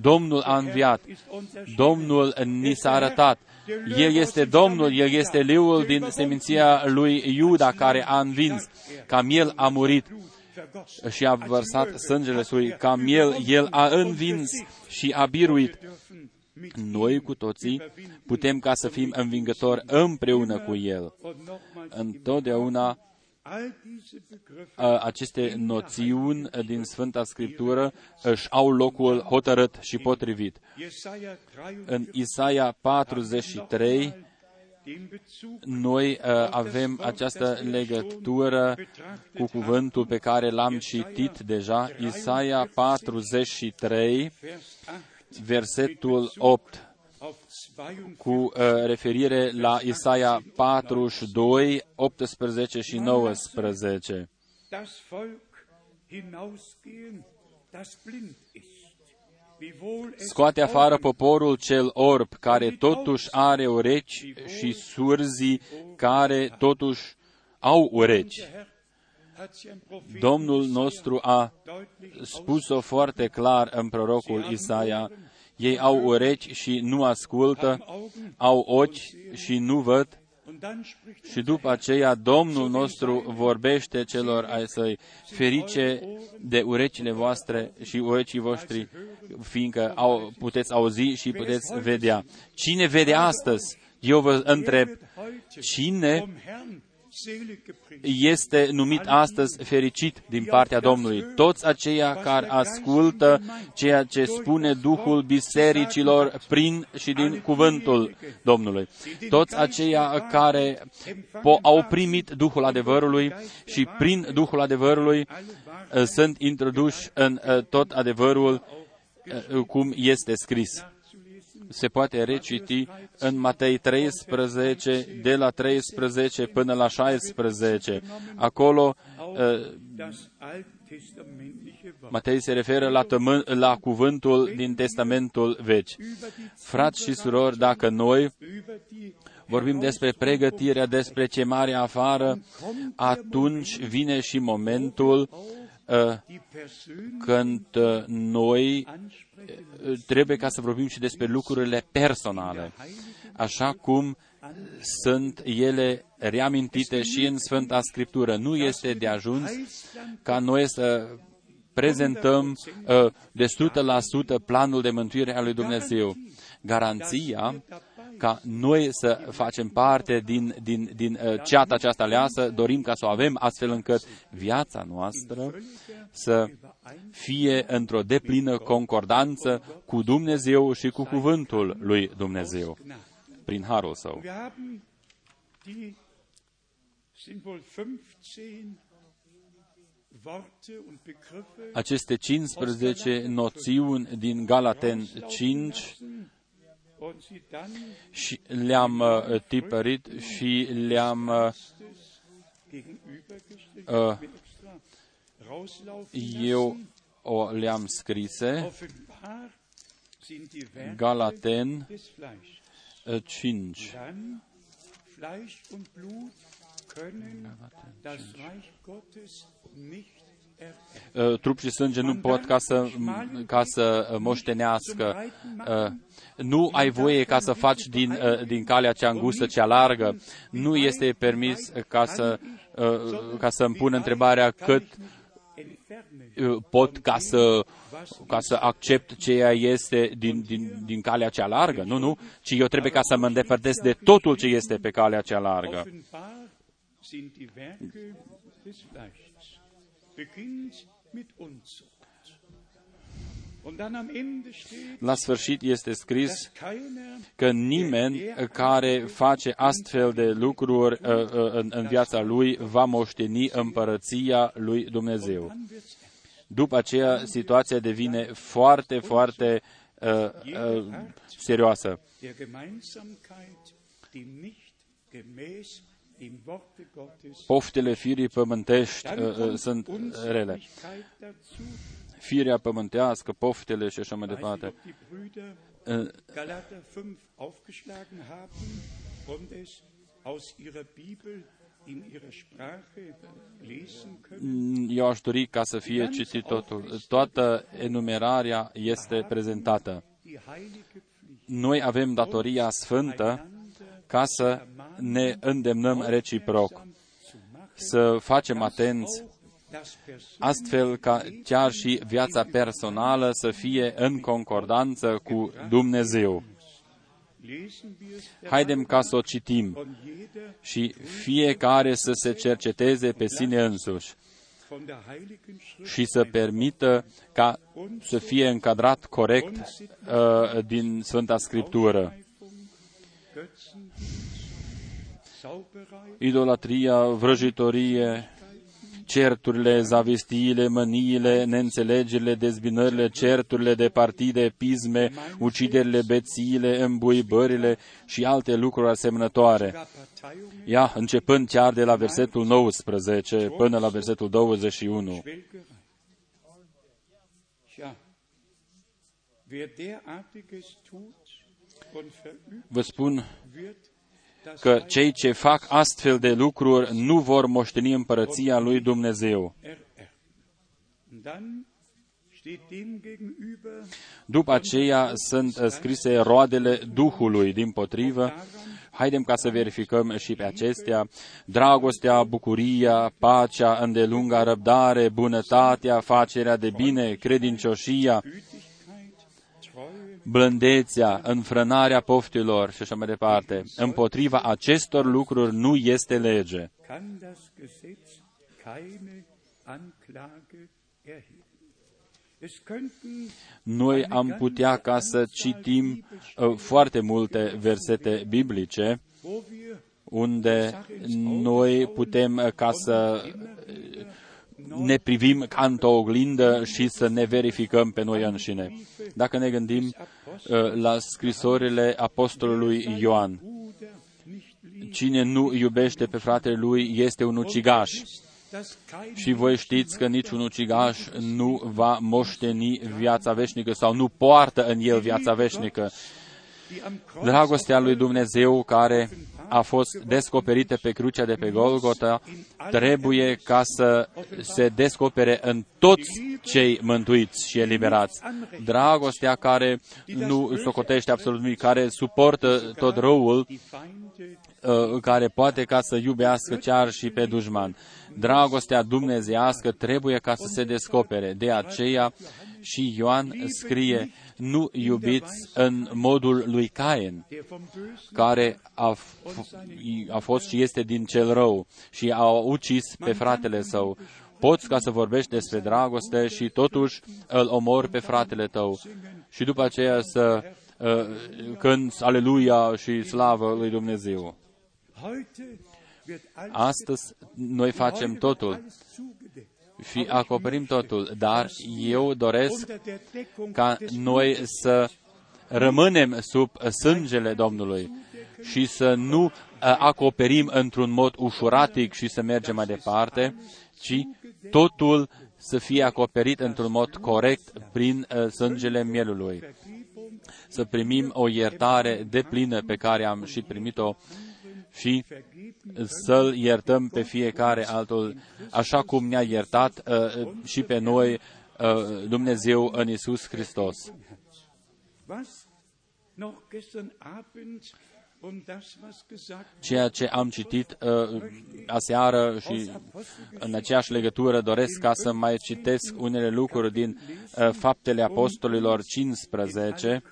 Domnul a înviat. Domnul ni s-a arătat. El este Domnul, El este leul din seminția lui Iuda care a învins. Cam El a murit și a vărsat sângele sui. Cam El, El a învins și a biruit noi cu toții putem ca să fim învingători împreună cu El. Întotdeauna aceste noțiuni din Sfânta Scriptură își au locul hotărât și potrivit. În Isaia 43, noi uh, avem această legătură cu cuvântul pe care l-am citit deja, Isaia 43, versetul 8 cu uh, referire la Isaia 42, 18 și 19. Scoate afară poporul cel orb, care totuși are urechi, și surzii, care totuși au urechi. Domnul nostru a spus-o foarte clar în prorocul Isaia, ei au urechi și nu ascultă, au ochi și nu văd, și după aceea Domnul nostru vorbește celor ai săi, ferice de urechile voastre și urechii voștri, fiindcă au, puteți auzi și puteți vedea. Cine vede astăzi? Eu vă întreb, cine este numit astăzi fericit din partea Domnului. Toți aceia care ascultă ceea ce spune Duhul bisericilor prin și din cuvântul Domnului. Toți aceia care au primit Duhul adevărului și prin Duhul adevărului uh, sunt introduși în uh, tot adevărul uh, cum este scris se poate reciti în Matei 13, de la 13 până la 16. Acolo uh, Matei se referă la, tămân, la cuvântul din Testamentul Vechi. Frați și surori, dacă noi vorbim despre pregătirea, despre ce mare afară, atunci vine și momentul uh, când uh, noi trebuie ca să vorbim și despre lucrurile personale, așa cum sunt ele reamintite și în Sfânta Scriptură. Nu este de ajuns ca noi să prezentăm uh, de 100% planul de mântuire a lui Dumnezeu. Garanția ca noi să facem parte din, din, din uh, ceata aceasta aleasă, dorim ca să o avem astfel încât viața noastră să fie într-o deplină concordanță cu Dumnezeu și cu cuvântul lui Dumnezeu, prin harul său. Aceste 15 noțiuni din Galaten 5 și le-am uh, tipărit și le-am uh, uh, eu o le-am scrise, Offenbar sind die Werke Galaten des Fleisches. uh, 5. Dann Fleisch und Blut können das Reich Gottes nicht ererben. Uh, Trup și sânge nu pot ca să, ca să moștenească. Uh, Nu ai voie ca să faci din, uh, din calea cea îngustă, cea largă. Nu este permis ca să, uh, ca să îmi pun întrebarea cât Entfernen. uh, pot ca să, ca să accept ceea este din, din, din calea cea largă. Nu, nu, ci eu trebuie ca să mă îndepărtez de totul ce este pe calea cea largă. La sfârșit este scris dass keiner că nimeni care face astfel de lucruri uh, uh, în, în viața lui va moșteni împărăția lui Dumnezeu. dann wird's După aceea, situația devine foarte, foarte uh, uh, serioasă. Der Gemeinsamkeit, die nicht gemäß dem Worte Gottes Poftele firii pământești Dann uh, uh, kommt sunt rele. Unsittlichkeit dazu. Firea pământească, poftele și așa mai Weiß nicht, departe. ob die Brüder Uh, Galater 5 aufgeschlagen haben und es aus ihrer Bibel in ihrer Sprache lesen können. Eu aș dori ca să fie citit totul. Toată enumerarea este prezentată. Die heilige Pflicht, Noi avem datoria sfântă ca să ne îndemnăm reciproc, să facem atenți das Person astfel ca chiar și viața personală să fie în concordanță cu Dumnezeu. lesen wir es der Haidem ca să o citim von jeder și fiecare să se cerceteze pe sine însuși von der heiligen Schrift și să permită ca să fie încadrat corect uh, din Sfânta Scriptură. Götzendienst, Zauberei, Idolatria, vrăjitorie, certurile, zavistiile, mâniile, neînțelegerile, dezbinările, certurile de partide, pisme, uciderile, bețiile, îmbuibările și alte lucruri asemănătoare. gar Parteiungen, Ia, începând chiar de la versetul 19 până la versetul 21. Schwelgerei. Ja, wer derartiges tut und verübt, Vă spun wird das că Reich cei ce fac astfel de lucruri nu vor moșteni împărăția lui Dumnezeu. ererben. Und dann steht dem gegenüber După aceea sunt uh, scrise roadele Duhului, din potrivă. Haidem ca să verificăm și pe acestea. Dragostea, bucuria, pacea, îndelunga răbdare, bunătatea, facerea de bine, credincioșia, Gütigkeit, Treue, blândețea, înfrânarea poftilor și așa mai departe. Împotriva acestor lucruri nu este lege. kann das Gesetz keine Anklage erheben. Es könnten Noi am putea ca să citim uh, foarte multe versete biblice wo wir unde noi putem uh, ca să uh, ne privim ca într-o oglindă și să ne verificăm pe noi înșine. Dacă ne gândim uh, la scrisorile apostolului Ioan, Bruder nicht liebt, cine nu iubește pe fratele lui este un ucigaș. dass kein Și voi știți că niciun ucigaș nu va moșteni viața veșnică sau nu poartă în el viața veșnică. die am Kreuz Dragostea lui Dumnezeu care a fost descoperită pe crucea de pe Golgota trebuie ca să se descopere în toți cei mântuiți și eliberați. Dragostea care nu socotește absolut nimic, care suportă tot răul, die Feinde uh, care poate ca să iubească chiar și pe dușman. Dragostea dumnezească trebuie ca să se descopere. De aceea și Ioan scrie, nu iubiți în modul lui Cain, der vom Bösen care a, f- a fost și este din cel rău și a ucis pe fratele său. Poți ca să vorbești despre dragoste și totuși îl omori pe fratele tău și după aceea să uh, cânți aleluia și slavă lui Dumnezeu. heute wird alles Astăzi noi facem heute wird totul alles zugedeckt. și acoperim totul, dar eu doresc Unter der Deckung ca des noi să rămânem sub sângele Domnului și să nu uh, acoperim într-un mod ușuratic și să mergem mai departe, ci totul să fie acoperit într-un mod corect prin uh, sângele mielului. Să primim o iertare de plină pe care am și primit-o și să-L iertăm pe fiecare altul, așa cum ne-a iertat uh, și pe noi uh, Dumnezeu în Isus Hristos. Ceea ce am citit uh, aseară și în aceeași legătură doresc ca să mai citesc unele lucruri din uh, Faptele Apostolilor 15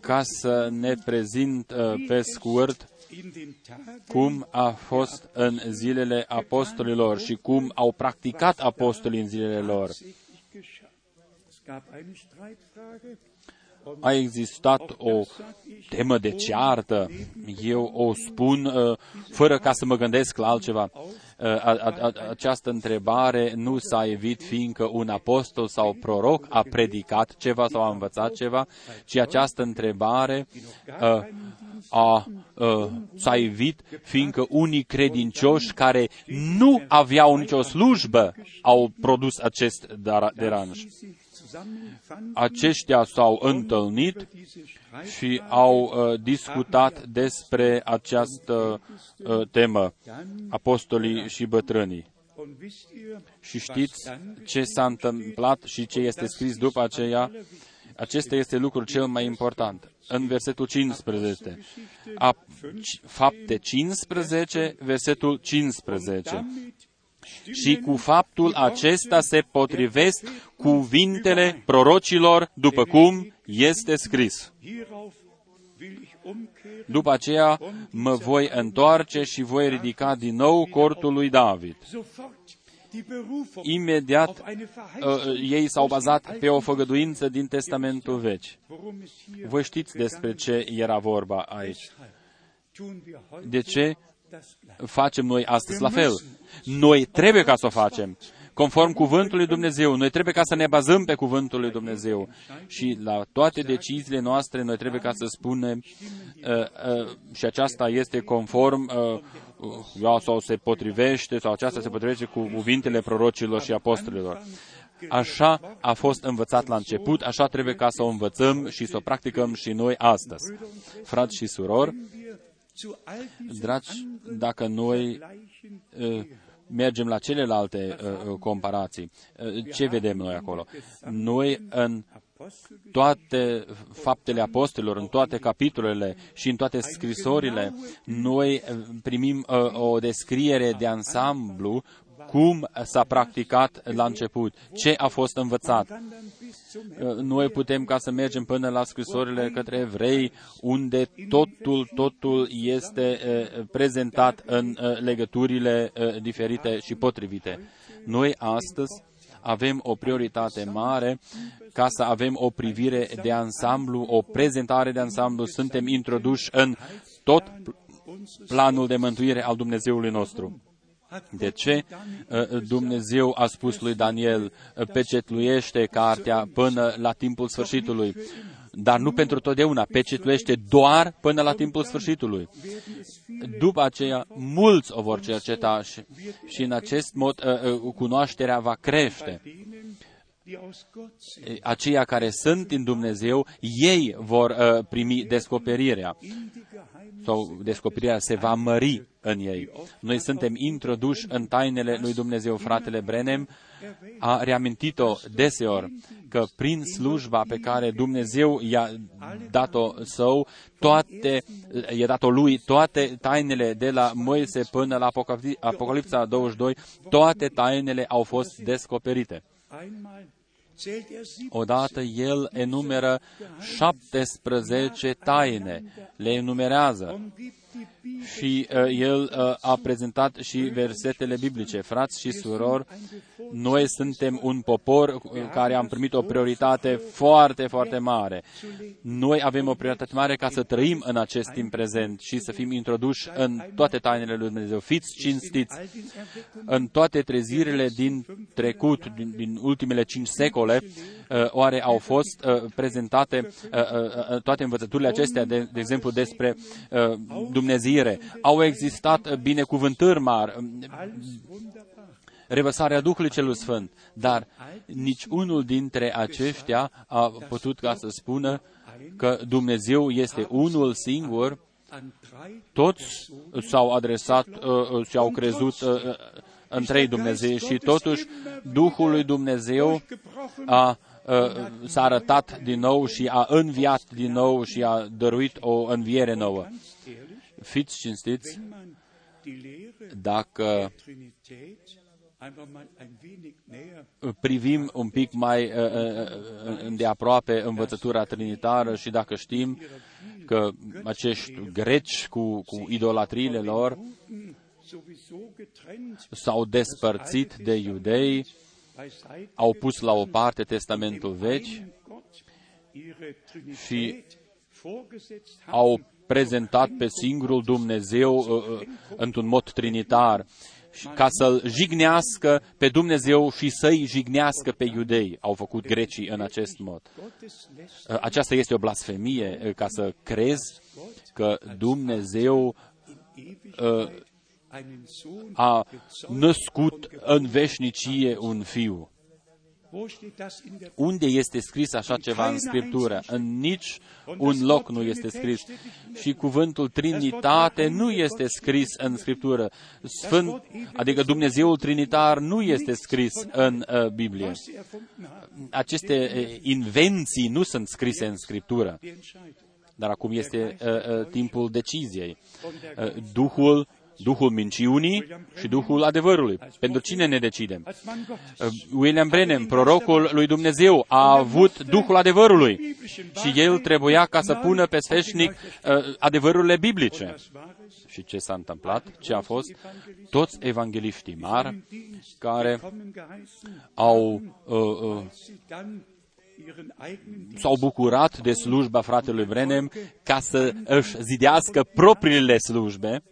ca să ne prezint uh, pe scurt cum a fost în zilele apostolilor și cum au practicat apostolii în zilele lor. A existat o temă de ceartă, eu o spun uh, fără ca să mă gândesc la altceva. Uh, această întrebare nu s-a evit fiindcă un apostol sau proroc a predicat ceva sau a învățat ceva, ci această întrebare uh, a, a, s-a evit, fiindcă unii credincioși care nu aveau nicio slujbă au produs acest deranj. Aceștia s-au întâlnit și au uh, discutat despre această uh, temă, apostolii și bătrânii. Și știți ce s-a întâmplat și ce este scris după aceea? Acesta este lucrul cel mai important. În versetul 15. A, fapte 15, versetul 15. Și cu faptul acesta se potrivesc cuvintele prorocilor după cum este scris. După aceea mă voi întoarce și voi ridica din nou cortul lui David. Imediat uh, ei s-au bazat pe o făgăduință din Testamentul Vechi. Vă știți despre ce era vorba aici. De ce facem noi astăzi la fel? Noi trebuie ca să o facem conform cuvântului Dumnezeu. Noi trebuie ca să ne bazăm pe cuvântul lui Dumnezeu și la toate deciziile noastre noi trebuie ca să spunem uh, uh, și aceasta este conform uh, sau se potrivește sau aceasta se potrivește cu cuvintele prorocilor și apostolilor. Așa a fost învățat la început, așa trebuie ca să o învățăm și să o practicăm și noi astăzi. Frați și surori, dragi, dacă noi uh, mergem la celelalte uh, uh, comparații, uh, ce vedem noi acolo? Noi în toate faptele apostolilor, în toate capitolele și în toate scrisorile, noi uh, primim uh, o descriere de ansamblu cum s-a practicat la început, ce a fost învățat. Noi putem ca să mergem până la scrisorile către evrei, unde totul, totul este prezentat în legăturile diferite și potrivite. Noi astăzi avem o prioritate mare ca să avem o privire de ansamblu, o prezentare de ansamblu, suntem introduși în tot planul de mântuire al Dumnezeului nostru. De ce uh, Dumnezeu a spus lui Daniel, uh, pecetluiește cartea până la timpul sfârșitului? Dar nu pentru totdeauna, pecetluiește doar până la timpul sfârșitului. După aceea, mulți o vor cerceta și, și în acest mod uh, cunoașterea va crește aceia care sunt în Dumnezeu, ei vor uh, primi descoperirea sau descoperirea se va mări în ei. Noi suntem introduși în tainele lui Dumnezeu. Fratele Brenem a reamintit-o deseori că prin slujba pe care Dumnezeu i-a dat-o său, toate, i-a dat-o lui, toate tainele de la Moise până la Apocalipsa 22, toate tainele au fost descoperite. Odată el enumeră 17 taine, le enumerează și uh, el uh, a prezentat și versetele biblice. Frați și surori, noi suntem un popor care am primit o prioritate foarte, foarte mare. Noi avem o prioritate mare ca să trăim în acest timp prezent și să fim introduși în toate tainele lui Dumnezeu. Fiți cinstiți în toate trezirile din trecut, din, din ultimele cinci secole, uh, oare au fost uh, prezentate uh, uh, uh toate învățăturile acestea, de, de exemplu, despre uh, Dumnezeire. Au existat binecuvântări mari, revăsarea Duhului Celui Sfânt, dar nici unul dintre aceștia a putut ca să spună că Dumnezeu este unul singur, toți s-au adresat uh, și au crezut uh, uh, în trei Dumnezei și totuși Duhul lui Dumnezeu a, uh, s-a arătat din nou și a înviat din nou și a dăruit o înviere nouă. Fiți cinstiți, dacă privim un pic mai uh, uh, îndeaproape învățătura trinitară și dacă știm că acești greci cu, cu idolatriile lor s-au despărțit de iudei, au pus la o parte Testamentul Vechi și au prezentat pe singurul Dumnezeu uh, uh, într-un mod trinitar ca să-L jignească pe Dumnezeu și să-i jignească pe iudei. Au făcut grecii în acest mod. Uh, aceasta este o blasfemie ca să crezi că Dumnezeu a născut în veșnicie un fiu. Unde este scris așa ceva în Scriptură? În nici un loc nu este scris. Și cuvântul Trinitate nu este scris în Scriptură. Sfânt, adică Dumnezeul Trinitar nu este scris în uh, Biblie. Aceste uh, invenții nu sunt scrise în Scriptură. Dar acum este uh, uh, timpul deciziei. Uh, Duhul Duhul minciunii și Duhul adevărului. Pentru cine ne decidem? Uh, William Brennan, prorocul lui Dumnezeu, a avut Duhul adevărului și el trebuia ca să pună pe sfeșnic uh, adevărurile biblice. Și ce s-a întâmplat? Ce a fost? Toți evangeliștii mari care au uh, uh, s-au bucurat de slujba fratelui Brenem ca să își zidească propriile slujbe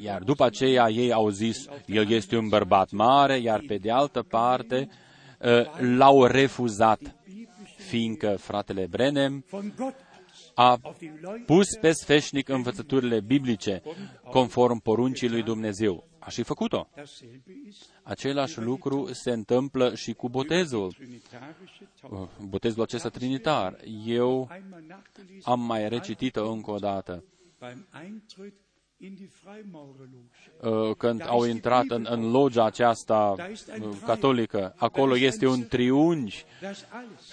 iar după aceea ei au zis, el este un bărbat mare, iar pe de altă parte ă, l-au refuzat, fiindcă fratele Brenem a pus pe sfeșnic învățăturile biblice conform poruncii lui Dumnezeu. A și făcut-o. Același lucru se întâmplă și cu botezul. Botezul acesta trinitar. Eu am mai recitit-o încă o dată. Uh, când au intrat în, în logia aceasta uh, catolică. Acolo este un triunghi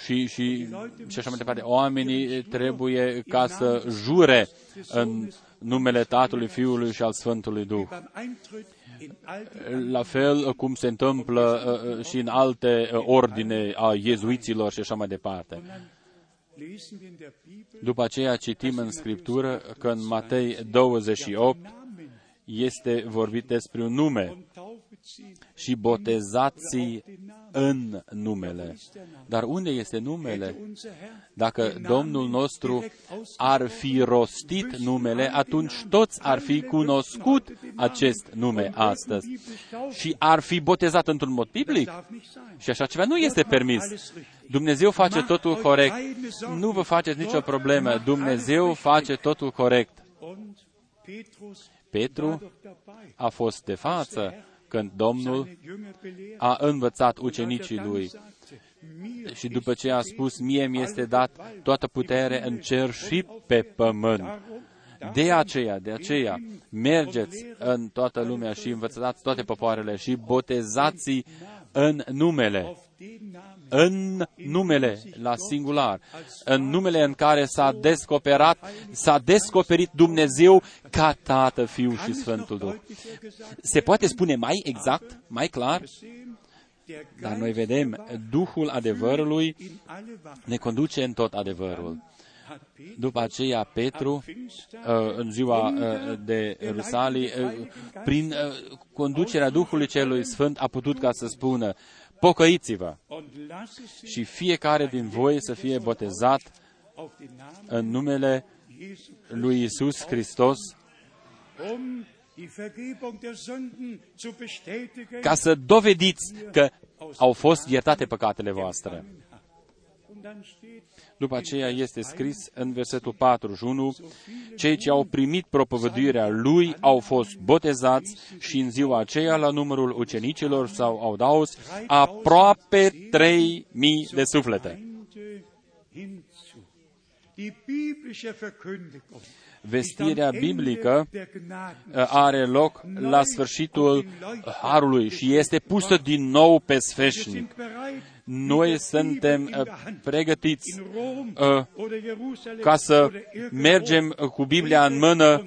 și, și, și așa mai departe. Oamenii trebuie ca să jure în numele Tatălui, Fiului și al Sfântului Duh. La fel cum se întâmplă uh, și în alte ordine a iezuiților și așa mai departe. După aceea citim în Scriptură că în Matei 28 este vorbit despre un nume și botezați în numele. Dar unde este numele? Dacă Domnul nostru ar fi rostit numele, atunci toți ar fi cunoscut acest nume astăzi și ar fi botezat într-un mod biblic. Și așa ceva nu este permis. Dumnezeu face totul corect. Nu vă faceți nicio problemă. Dumnezeu face totul corect. Petru a fost de față când Domnul a învățat ucenicii lui. Și după ce a spus, mie mi este dat toată putere în cer și pe pământ. De aceea, de aceea, mergeți în toată lumea și învățați toate popoarele și botezați în numele în numele la singular, în numele în care s-a descoperat, s-a descoperit Dumnezeu ca Tată, Fiu și Sfântul Duh. Se poate spune mai exact, mai clar? Dar noi vedem, Duhul adevărului ne conduce în tot adevărul. După aceea, Petru, uh, în ziua uh, de Rusalii, uh, prin conducerea Duhului Celui Sfânt, a putut ca să spună, pocăiți-vă și fiecare din voi să fie botezat în numele lui Isus Hristos ca să dovediți că au fost iertate păcatele voastre. După aceea este scris în versetul 41, cei ce au primit propovăduirea lui au fost botezați și în ziua aceea la numărul ucenicilor sau au daus aproape 3000 de suflete. Vestirea biblică uh, are loc la sfârșitul Harului și este pusă din nou pe sfeșnic. Noi suntem uh, pregătiți uh, ca să mergem cu Biblia în mână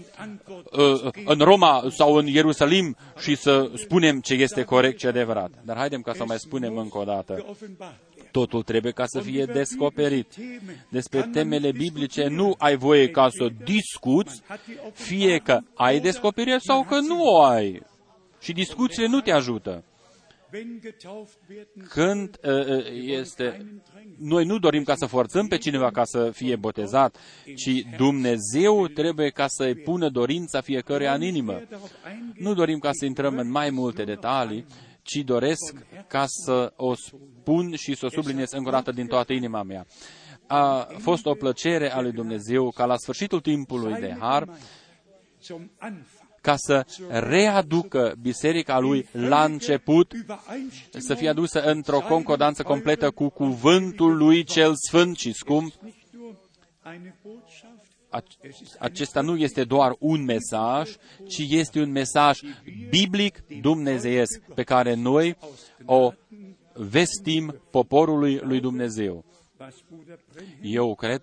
în Roma sau în Ierusalim și să spunem ce este corect și adevărat. Dar haidem ca să mai spunem încă o dată. Totul trebuie ca să fie descoperit. Despre temele biblice nu ai voie ca să discuți, fie că ai descoperire sau că nu o ai. Și discuțiile nu te ajută. Când uh, este... Noi nu dorim ca să forțăm pe cineva ca să fie botezat, ci Dumnezeu trebuie ca să-i pună dorința fiecăruia în inimă. Nu dorim ca să intrăm în mai multe detalii, ci doresc ca să o spun și să o subliniez încă o dată din toată inima mea. A fost o plăcere a lui Dumnezeu ca la sfârșitul timpului de har ca să readucă biserica lui la început, să fie adusă într-o concordanță completă cu cuvântul lui cel sfânt și scump. Acesta nu este doar un mesaj, ci este un mesaj biblic dumnezeiesc pe care noi o vestim poporului lui Dumnezeu. Eu cred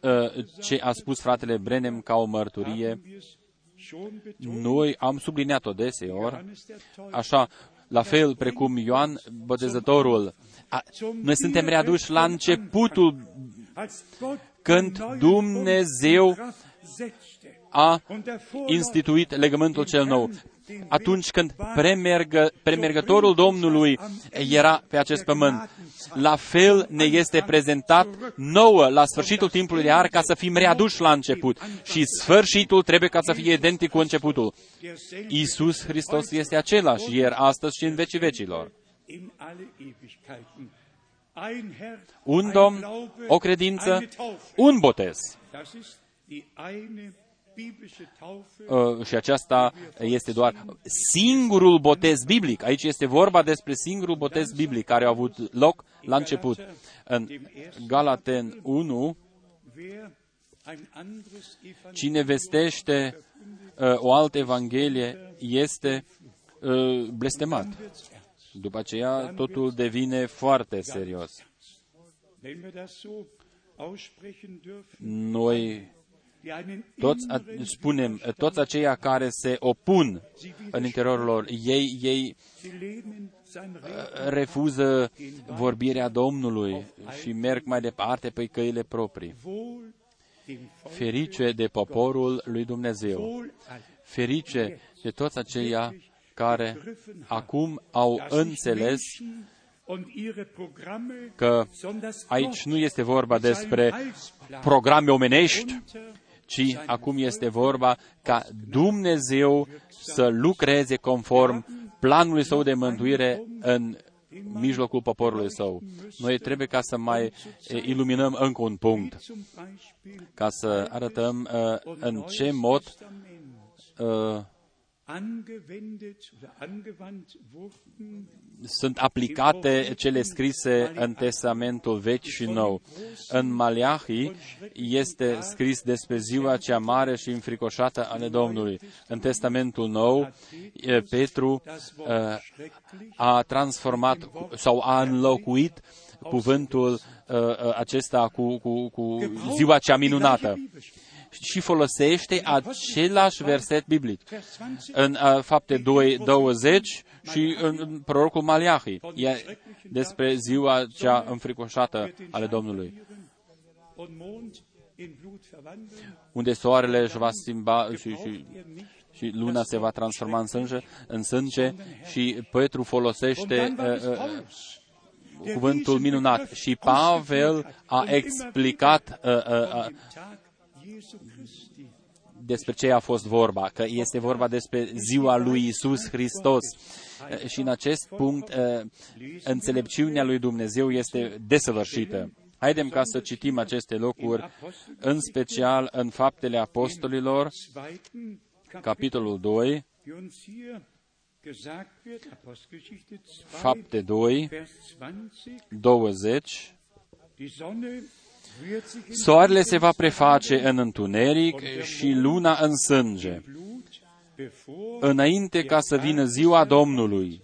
uh, ce a spus fratele Brenem ca o mărturie noi am subliniat-o deseori, așa, la fel precum Ioan Botezătorul. A, noi suntem readuși la începutul când Dumnezeu a instituit legământul cel nou atunci când premergă, premergătorul Domnului era pe acest pământ. La fel ne este prezentat nouă la sfârșitul timpului de ar ca să fim readuși la început. Și sfârșitul trebuie ca să fie identic cu începutul. Iisus Hristos este același ieri, astăzi și în vecii vecilor. Un Domn, o credință, un botez. Uh, și aceasta este doar singurul botez biblic. Aici este vorba despre singurul botez biblic care a avut loc la început. În Galaten 1, cine vestește uh, o altă evanghelie este uh, blestemat. După aceea, totul devine foarte serios. Noi toți, spunem, toți aceia care se opun în interiorul lor, ei, ei refuză vorbirea Domnului și merg mai departe pe căile proprii. Ferice de poporul lui Dumnezeu. Ferice de toți aceia care acum au înțeles că aici nu este vorba despre programe omenești, ci acum este vorba ca Dumnezeu să lucreze conform planului său de mântuire în mijlocul poporului său. Noi trebuie ca să mai iluminăm încă un punct, ca să arătăm uh, în ce mod uh, sunt aplicate cele scrise în Testamentul Vechi și Nou. În Maleahi este scris despre ziua cea mare și înfricoșată ale Domnului. În Testamentul Nou, Petru a transformat sau a înlocuit cuvântul acesta cu, cu, cu ziua cea minunată și folosește același verset biblic. În uh, fapte 2, 20 și în, în prorocul Maliahi. E despre ziua cea înfricoșată ale Domnului. Unde soarele își va schimba și, și, și luna se va transforma în sânge, în sânge și Petru folosește uh, uh, cuvântul minunat. Și Pavel a explicat uh, uh, uh, despre ce a fost vorba, că este vorba despre ziua lui Isus Hristos. Și în acest punct, înțelepciunea lui Dumnezeu este desăvârșită. Haidem ca să citim aceste locuri, în special în Faptele Apostolilor, capitolul 2, Fapte 2, 20, Soarele se va preface în întuneric și luna în sânge, înainte ca să vină ziua Domnului,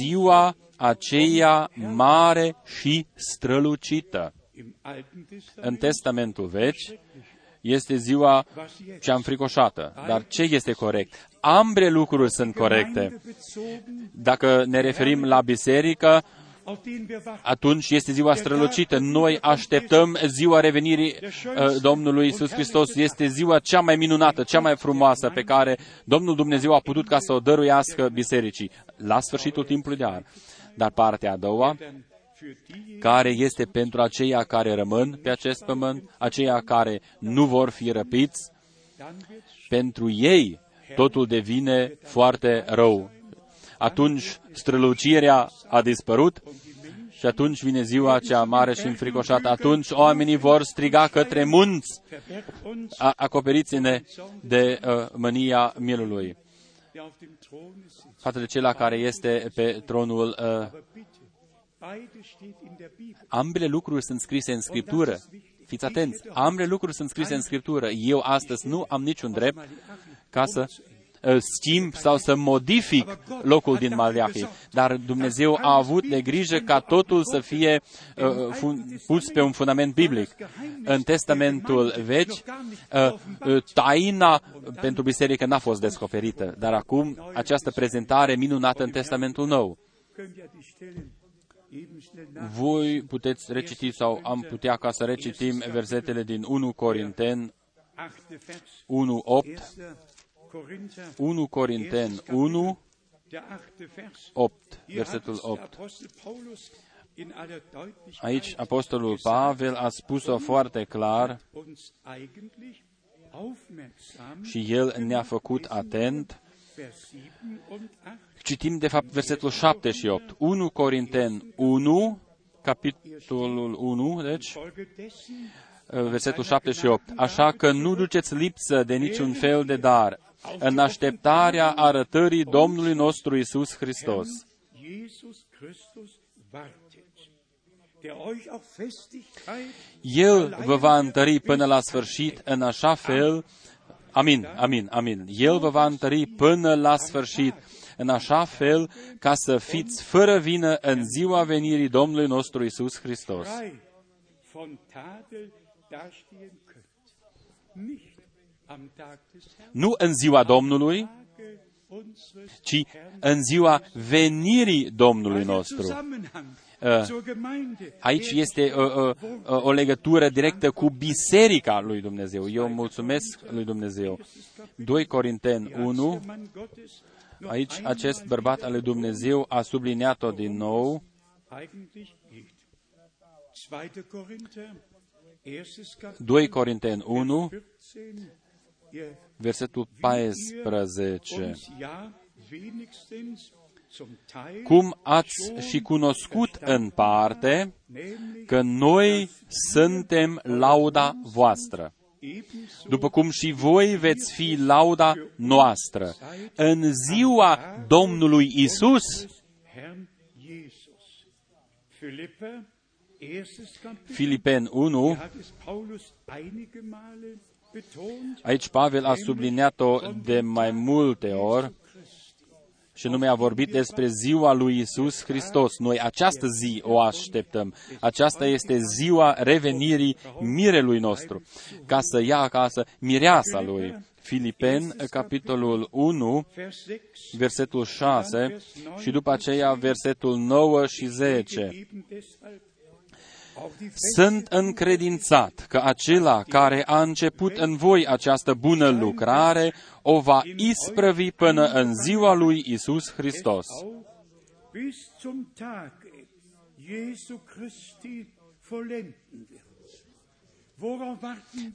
ziua aceea mare și strălucită. În Testamentul Vechi este ziua cea înfricoșată. Dar ce este corect? Ambele lucruri sunt corecte. Dacă ne referim la biserică, atunci este ziua strălucită. Noi așteptăm ziua revenirii uh, Domnului Isus Hristos. Este ziua cea mai minunată, cea mai frumoasă pe care Domnul Dumnezeu a putut ca să o dăruiască bisericii la sfârșitul timpului de an. Dar partea a doua, care este pentru aceia care rămân pe acest pământ, aceia care nu vor fi răpiți, pentru ei totul devine foarte rău atunci strălucirea a dispărut și atunci vine ziua cea mare și înfricoșată. Atunci oamenii vor striga către munți, acoperiți-ne de uh, mânia mielului. Față de cela care este pe tronul uh, Ambele lucruri sunt scrise în Scriptură. Fiți atenți, ambele lucruri sunt scrise în Scriptură. Eu astăzi nu am niciun drept ca să Uh, schimb sau să modific locul din Maleahi. Dar Dumnezeu a avut de grijă ca totul să fie uh, pus pe un fundament biblic. În Testamentul Vechi, uh, uh, taina pentru biserică n-a fost descoperită, dar acum această prezentare minunată în Testamentul Nou. Voi puteți reciti sau am putea ca să recitim versetele din 1 Corinten 1, 8, 1 Corinten 1, 8, versetul 8. Aici Apostolul Pavel a spus-o foarte clar și el ne-a făcut atent. Citim de fapt versetul 7 și 8. 1 Corinten 1, capitolul 1, deci, versetul 7 și 8. Așa că nu duceți lipsă de niciun fel de dar, în așteptarea arătării Domnului nostru Isus Hristos. El vă va întări până la sfârșit în așa fel, amin, amin, amin, El vă va întări până la sfârșit în așa fel ca să fiți fără vină în ziua venirii Domnului nostru Isus Hristos nu în ziua Domnului, ci în ziua venirii Domnului nostru. Uh, aici este o, o, o legătură directă cu biserica lui Dumnezeu. Eu mulțumesc lui Dumnezeu. 2 Corinteni 1, aici acest bărbat al lui Dumnezeu a subliniat-o din nou. 2 Corinteni 1, versetul 14. Cum ați și cunoscut în parte că noi suntem lauda voastră, după cum și voi veți fi lauda noastră în ziua Domnului Isus. Filipen 1, Aici Pavel a subliniat-o de mai multe ori și nume a vorbit despre ziua lui Isus Hristos. Noi această zi o așteptăm. Aceasta este ziua revenirii mirelui nostru, ca să ia acasă mireasa lui. Filipen, capitolul 1, versetul 6 și după aceea versetul 9 și 10. Sunt încredințat că acela care a început în voi această bună lucrare o va isprăvi până în ziua lui Isus Hristos.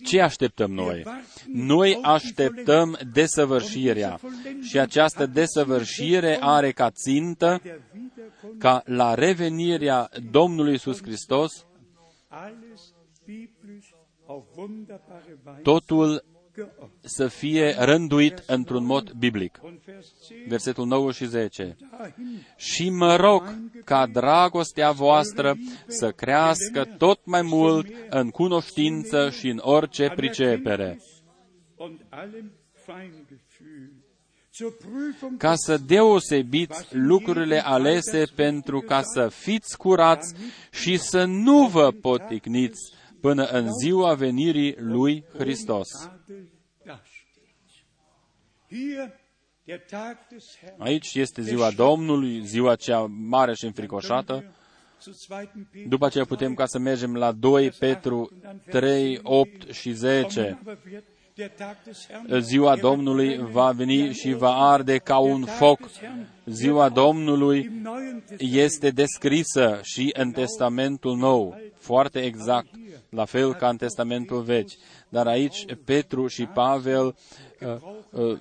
Ce așteptăm noi? Noi așteptăm desăvârșirea. Și această desăvârșire are ca țintă ca la revenirea Domnului Isus Hristos totul să fie rânduit într-un mod biblic. Versetul 9 și 10. Și mă rog ca dragostea voastră să crească tot mai mult în cunoștință și în orice pricepere, ca să deosebiți lucrurile alese pentru ca să fiți curați și să nu vă poticniți până în ziua venirii lui Hristos. Aici este ziua Domnului, ziua cea mare și înfricoșată. După aceea putem ca să mergem la 2 Petru 3, 8 și 10. Ziua Domnului va veni și va arde ca un foc. Ziua Domnului este descrisă și în Testamentul Nou, foarte exact, la fel ca în Testamentul Vechi. Dar aici Petru și Pavel uh, uh,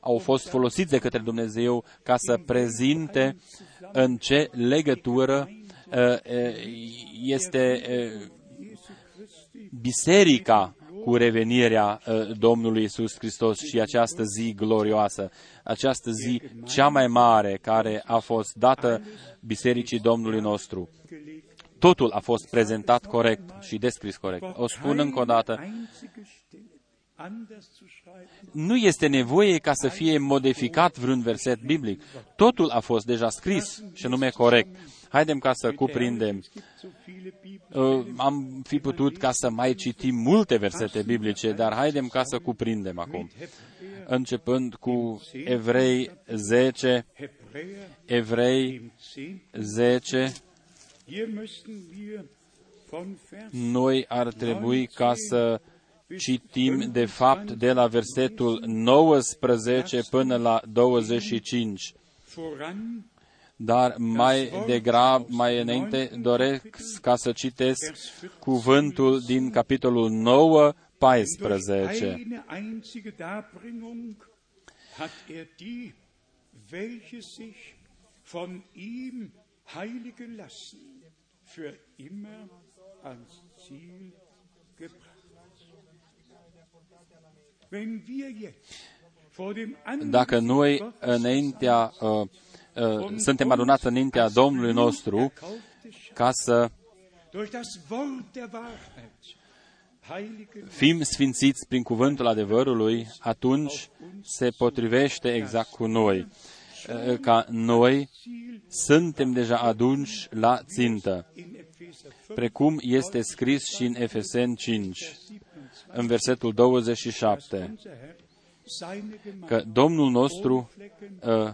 au fost folosiți de către Dumnezeu ca să prezinte în ce legătură uh, uh este uh, biserica cu revenirea uh, Domnului Isus Hristos și această zi glorioasă, această zi cea mai mare care a fost dată Bisericii Domnului nostru. Totul a fost prezentat corect și descris corect. O spun încă o dată, nu este nevoie ca să fie modificat vreun verset biblic. Totul a fost deja scris și nume corect. Haidem ca să cuprindem. Uh, am fi putut ca să mai citim multe versete biblice, dar haidem ca să cuprindem acum. Începând cu Evrei 10, Evrei 10, noi ar trebui ca să citim de fapt de la versetul 19 până la 25 dar mai degrabă, mai înainte, doresc ca să citesc cuvântul din capitolul 9, 14. hat er die, welche sich von ihm heiligen lassen, für immer ans Ziel gebracht. Dacă noi înaintea uh, Uh, suntem adunați înaintea Domnului nostru ca să fim sfințiți prin cuvântul adevărului, atunci se potrivește exact cu noi. Uh, ca noi suntem deja adunși la țintă, precum este scris și în Efesen 5, în versetul 27, că Domnul nostru uh,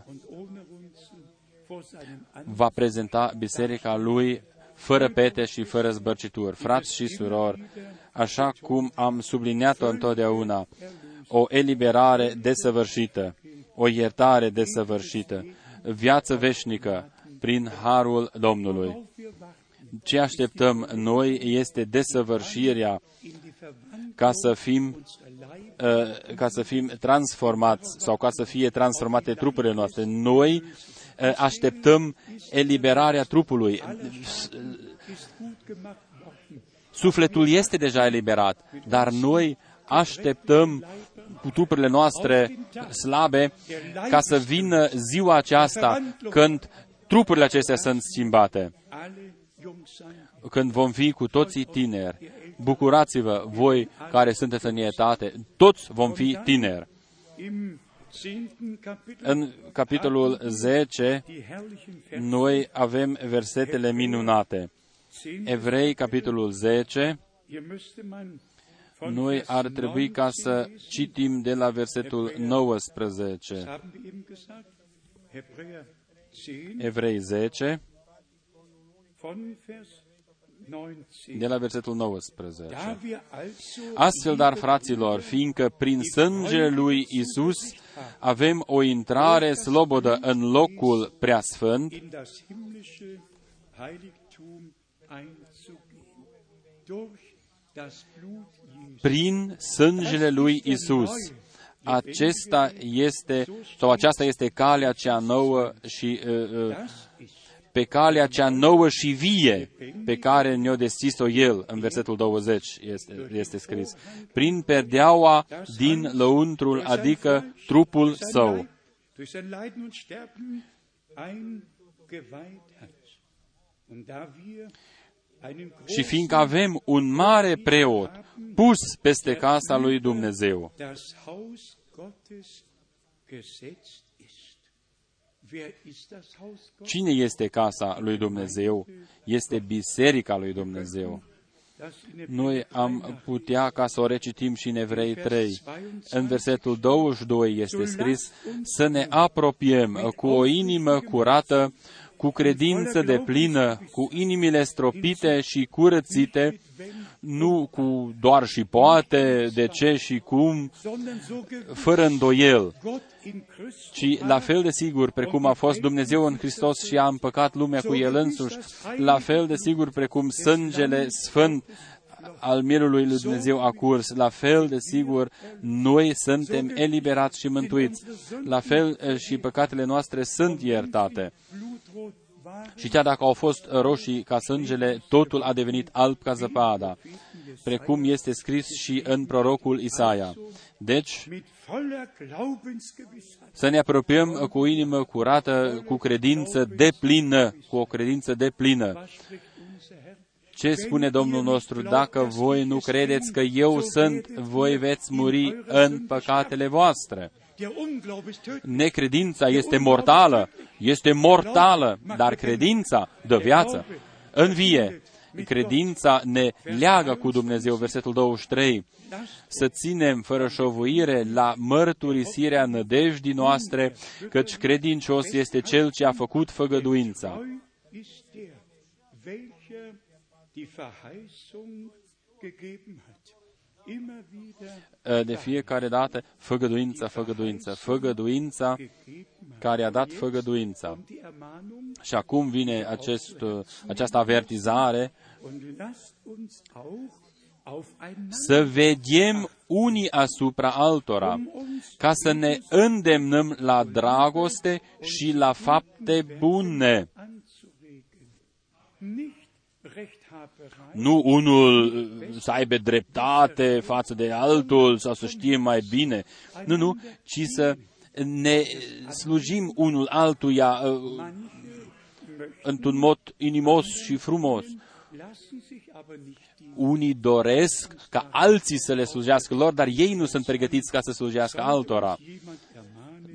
va prezenta biserica lui fără pete și fără zbărcituri. Frați și surori, așa cum am subliniat-o întotdeauna, o eliberare desăvârșită, o iertare desăvârșită, viață veșnică prin harul Domnului. Ce așteptăm noi este desăvârșirea ca să fim uh, ca să fim transformați sau ca să fie transformate trupurile noastre. Noi Eh, așteptăm eliberarea trupului. Sufletul este deja eliberat, dar noi așteptăm cu trupurile noastre slabe ca să vină ziua aceasta când trupurile acestea sunt schimbate. Când vom fi cu toții tineri. Bucurați-vă voi care sunteți în etate, toți vom fi tineri. În capitolul 10, noi avem versetele minunate. Evrei, capitolul 10, noi ar trebui ca să citim de la versetul 19. Evrei 10, de la versetul 19. Astfel, dar, fraților, fiindcă prin sângele lui Isus avem o intrare slobodă în locul preasfânt, prin sângele lui Isus. Acesta este, sau aceasta este calea cea nouă și uh, uh, pe calea cea nouă și vie pe care ne-o deschis-o El, în versetul 20 este, este scris, prin perdeaua din lăuntrul, adică trupul său. durch sein Leiden und Sterben eingeweiht hat. Und da wir einen Și fiindcă avem un mare preot pus peste casa lui Dumnezeu, das Haus Gottes gesetzt ist. Wer ist das Haus Gottes? Cine este casa lui Dumnezeu? Este biserica lui Dumnezeu. Das in Noi am putea ca să o recitim și în Evrei 3. În versetul 22 este scris să ne apropiem cu o inimă curată, cu credință de plină, cu inimile stropite și curățite, nu cu doar și poate, de ce și cum, sondern so gewusst, fără îndoiel, Gott in Christus ci la fel de sigur precum a fost Dumnezeu în Hristos și a împăcat lumea cu El însuși, la fel de sigur precum sângele sfânt al mielului lui Dumnezeu a curs, la fel de sigur noi suntem eliberați și mântuiți, la fel eh, și păcatele noastre sunt iertate. blutrot war, Și chiar dacă au fost roșii ca sângele, totul a devenit alb ca zăpada, precum este scris și în prorocul Isaia. Deci, mit voller Glaubensgewissheit să ne apropiem cu o inimă curată, cu credință de plină, cu o credință de plină. Was spricht unser Herr? Ce spune Domnul nostru? Dacă voi nu credeți că eu sunt, voi veți muri în păcatele voastre. Der Unglaube ist tödlich. Necredința este mortală, este mortală, dar credința dă viață, învie. Credința ne leagă cu Dumnezeu, versetul 23, să ținem fără șovuire la mărturisirea nădejdii noastre, căci credincios este Cel ce a făcut făgăduința. De fiecare dată făgăduința, făgăduința, făgăduința gegeben hat. care a dat făgăduința. Die Ermahnung Și acum vine acest, această avertizare und lasst uns auch aufeinander să vedem unii asupra altora, ca să ne îndemnăm la dragoste și la fapte bune. Nu unul uh, să aibă dreptate față de altul sau să știe mai bine. Nu, nu, ci să ne slujim unul altuia uh, într-un mod inimos și frumos. lassen sich aber nicht die Unii doresc ca alții să le slujească lor, dar ei nu sunt pregătiți ca să slujească altora.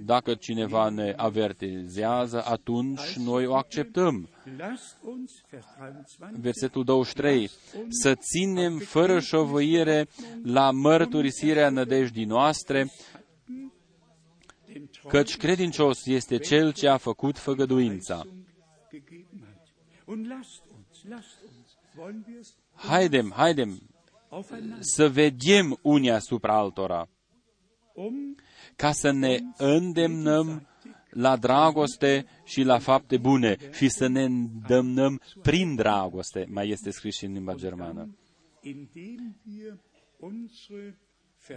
Jemand ermahnen, Dacă cineva ne avertizează, atunci noi o acceptăm. lasst uns, Vers 23, Versetul 23. Să ținem fără șovăire la mărturisirea nădejdii noastre, den Treu căci credincios este cel ce a făcut făgăduința. gegeben hat. Und lasst uns, lasst uns, wollen wir es Haidem, haidem aufeinander, să vedem unii asupra altora, um ca să ne îndemnăm la dragoste și la fapte bune și să ne îndemnăm prin dragoste, mai este scris și în limba germană. indem wir unsere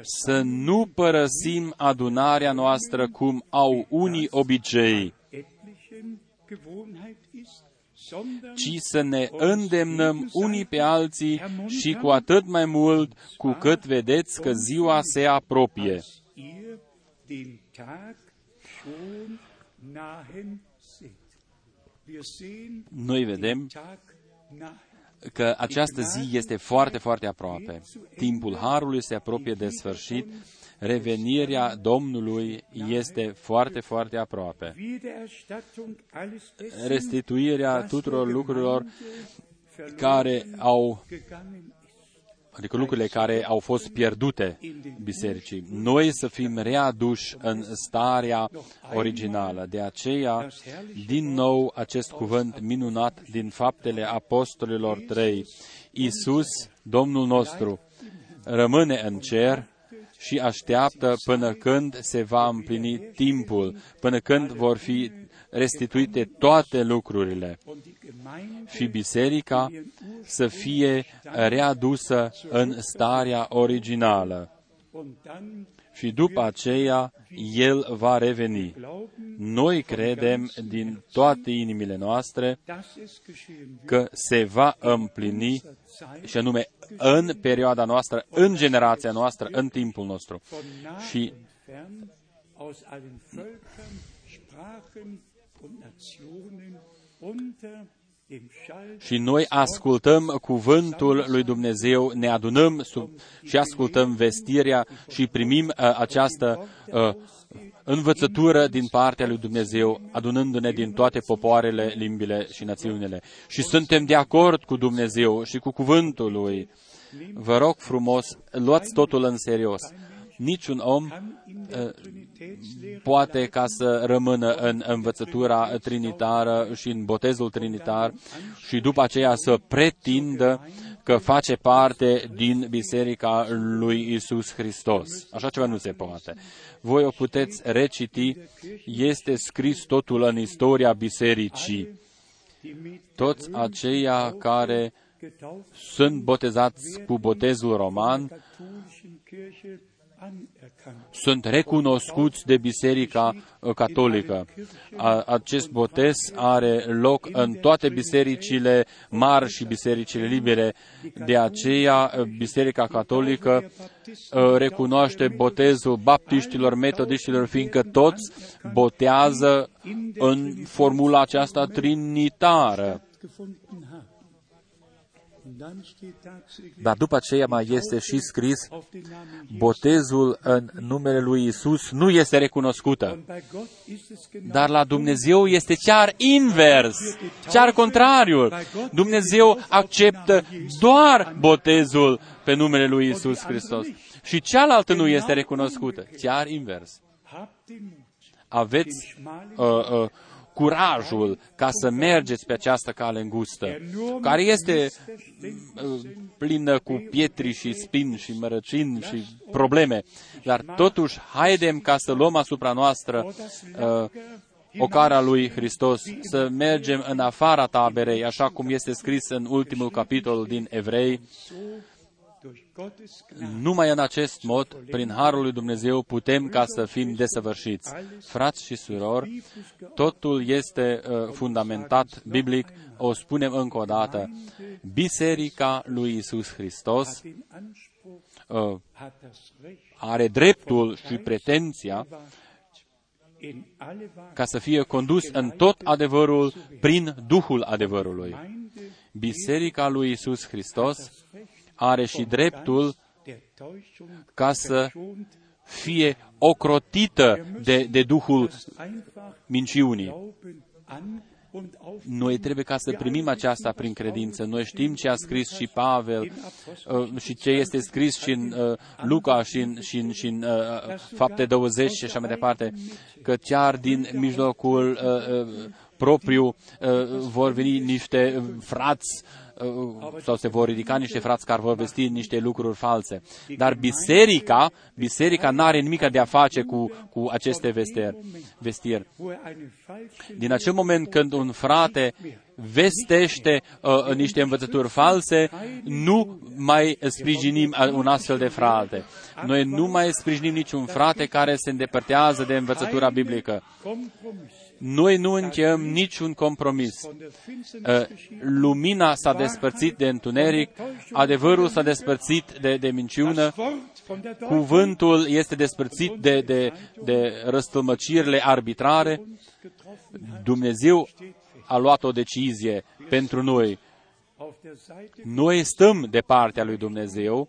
Să nu părăsim adunarea noastră cum au unii obicei, etlichen Gewohnheit ist, sondern ci să ne îndemnăm unii pe alții și cu atât mai mult cu cât vedeți că ziua se apropie. Als ihr den Tag schon nahen seht. Wir sehen Noi vedem Tag nahe. că această zi este foarte, foarte aproape. Timpul Harului se apropie de sfârșit, revenirea Domnului este foarte, foarte aproape. Wiedererstattung alles dessen, Restituirea tuturor lucrurilor care au gegangen ist. Adică lucrurile care au fost pierdute bisericii. Noi să fim readuși în starea originală. De aceea, din nou, acest cuvânt minunat din faptele apostolilor 3. Iisus, Domnul nostru, rămâne în cer și așteaptă până când se va împlini timpul, până când vor fi restituite toate lucrurile Und die Gemeinde și biserica să fie readusă în starea originală. und dann și după aceea El va reveni. Noi credem din toate inimile noastre că se va împlini și anume în perioada noastră, în generația noastră, în timpul nostru. Și aus allen Völkern, Sprachen und Nationen unter și noi ascultăm cuvântul lui Dumnezeu, ne adunăm sub, și ascultăm vestirea și primim uh, această uh, învățătură din partea lui Dumnezeu, adunându-ne din toate popoarele, limbile și națiunile. Și suntem de acord cu Dumnezeu și cu cuvântul lui. Vă rog frumos, luați totul în serios niciun om uh, poate ca să rămână în învățătura trinitară și în botezul trinitar și după aceea să pretindă că face parte din Biserica lui Isus Hristos. Așa ceva nu se poate. Voi o puteți reciti, este scris totul în istoria bisericii. Toți aceia care sunt botezați cu botezul roman sunt recunoscuți de Biserica uh, Catolică. Acest botez are loc în toate bisericile mari și bisericile libere. De aceea, uh, Biserica Catolică uh, recunoaște botezul baptiștilor, metodiștilor, fiindcă toți botează în formula aceasta trinitară. Dar după aceea mai este și scris, botezul în numele lui Isus nu este recunoscută. Dar la Dumnezeu este chiar invers, chiar contrariul. Dumnezeu acceptă doar botezul pe numele lui Isus Hristos. Și cealaltă nu este recunoscută, chiar invers. Aveți uh, uh, curajul ca să mergeți pe această cale îngustă, care este uh, plină cu pietri și spin și mărăcini și probleme. Dar totuși, haidem ca să luăm asupra noastră uh, ocara lui Hristos, să mergem în afara taberei, așa cum este scris în ultimul capitol din Evrei, numai în acest mod, prin Harul lui Dumnezeu, putem ca să fim desăvârșiți. Frați și surori, totul este uh, fundamentat biblic, o spunem încă o dată. Biserica lui Isus Hristos uh, are dreptul și pretenția ca să fie condus în tot adevărul prin Duhul adevărului. Biserica lui Isus Hristos are și dreptul ca să fie ocrotită de, de Duhul minciunii. Noi trebuie ca să primim aceasta prin credință. Noi știm ce a scris și Pavel uh, și ce este scris și în uh, Luca și în, și în, și în uh, Fapte 20 și așa mai departe, că chiar din mijlocul propriu vor veni niște frați Uh, sau se vor ridica niște frați care vor vesti niște lucruri false. Dar biserica, biserica nu are nimic de a face cu, cu aceste vestieri. vestieri. Din acel moment când un frate vestește uh, niște învățături false, nu mai sprijinim un astfel de frate. Noi nu mai sprijinim niciun frate care se îndepărtează de învățătura biblică noi nu încheiem niciun compromis. Uh, lumina s-a despărțit de întuneric, adevărul s-a despărțit de, de minciună, cuvântul este despărțit de, de, de răstălmăcirile arbitrare. Dumnezeu a luat o decizie pentru noi. Noi stăm de partea lui Dumnezeu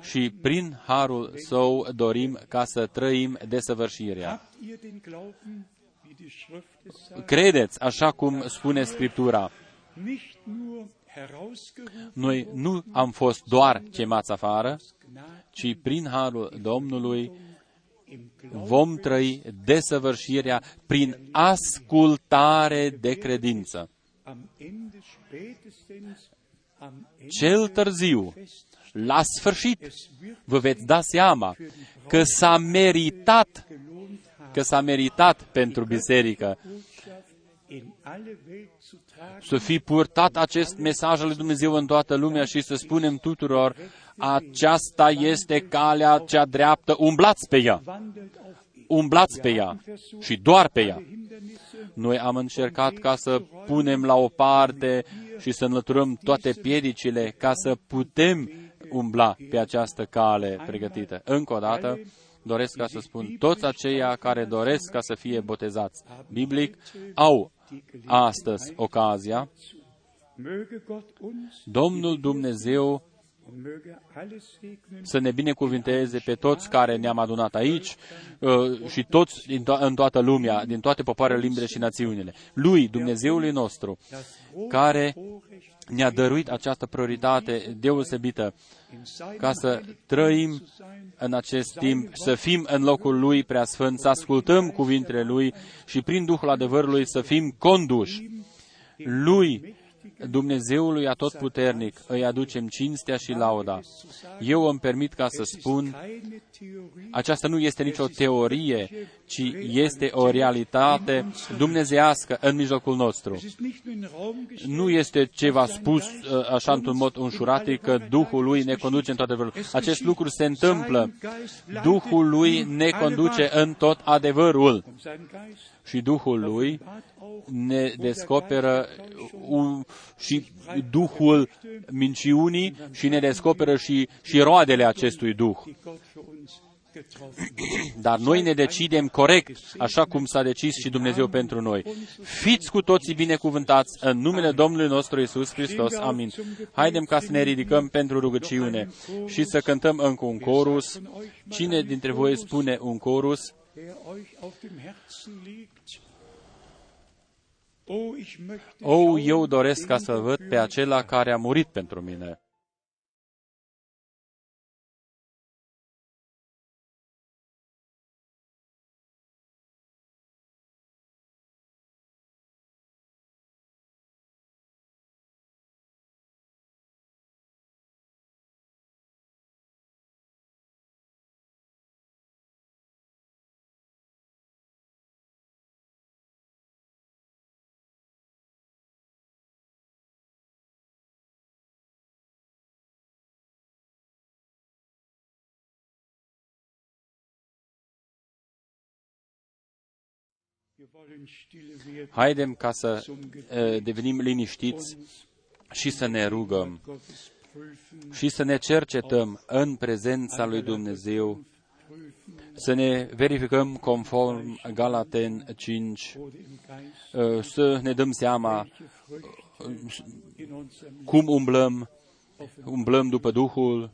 și prin harul său dorim ca să trăim desăvârșirea. Credeți, așa cum spune Scriptura, noi nu am fost doar chemați afară, ci prin harul Domnului vom trăi desăvârșirea prin ascultare de credință. Cel târziu, la sfârșit, vă veți da seama că s-a meritat că s-a meritat pentru biserică să fi purtat acest mesaj al lui Dumnezeu în toată lumea și să spunem tuturor, aceasta este calea cea dreaptă, umblați pe ea. Umblați pe ea și doar pe ea. Noi am încercat ca să punem la o parte și să înlăturăm toate piedicile ca să putem umbla pe această cale pregătită. Încă o dată, doresc ca să spun, toți aceia care doresc ca să fie botezați biblic au astăzi ocazia. Domnul Dumnezeu să ne binecuvinteze pe toți care ne-am adunat aici uh, și toți din to- în toată lumea, din toate popoarele, limbile și națiunile. Lui, Dumnezeului nostru, care ne-a dăruit această prioritate deosebită ca să trăim în acest timp, să fim în locul Lui preasfânt, să ascultăm cuvintele Lui și prin Duhul adevărului să fim conduși. Lui, Dumnezeului Atotputernic, îi aducem cinstea și lauda. Eu îmi permit ca să spun, aceasta nu este nicio teorie, ci este o realitate dumnezească în mijlocul nostru. Nu este ceva spus uh, așa într-un mod înșuratic că Duhul lui ne conduce în toate adevărul. Acest lucru se întâmplă. Duhul lui ne conduce în tot adevărul. Și Duhul lui ne descoperă un, și Duhul minciunii și ne descoperă și, și roadele acestui Duh. Dar noi ne decidem corect, așa cum s-a decis și Dumnezeu pentru noi. Fiți cu toții binecuvântați în numele Domnului nostru Isus Hristos. Amin. Haidem ca să ne ridicăm pentru rugăciune și să cântăm încă un corus. Cine dintre voi spune un corus? O, eu doresc ca să văd pe acela care a murit pentru mine. Haidem ca să uh, devenim liniștiți și să ne rugăm și să ne cercetăm în prezența lui Dumnezeu, să ne verificăm conform Galaten 5, uh, să ne dăm seama cum umblăm, umblăm după Duhul,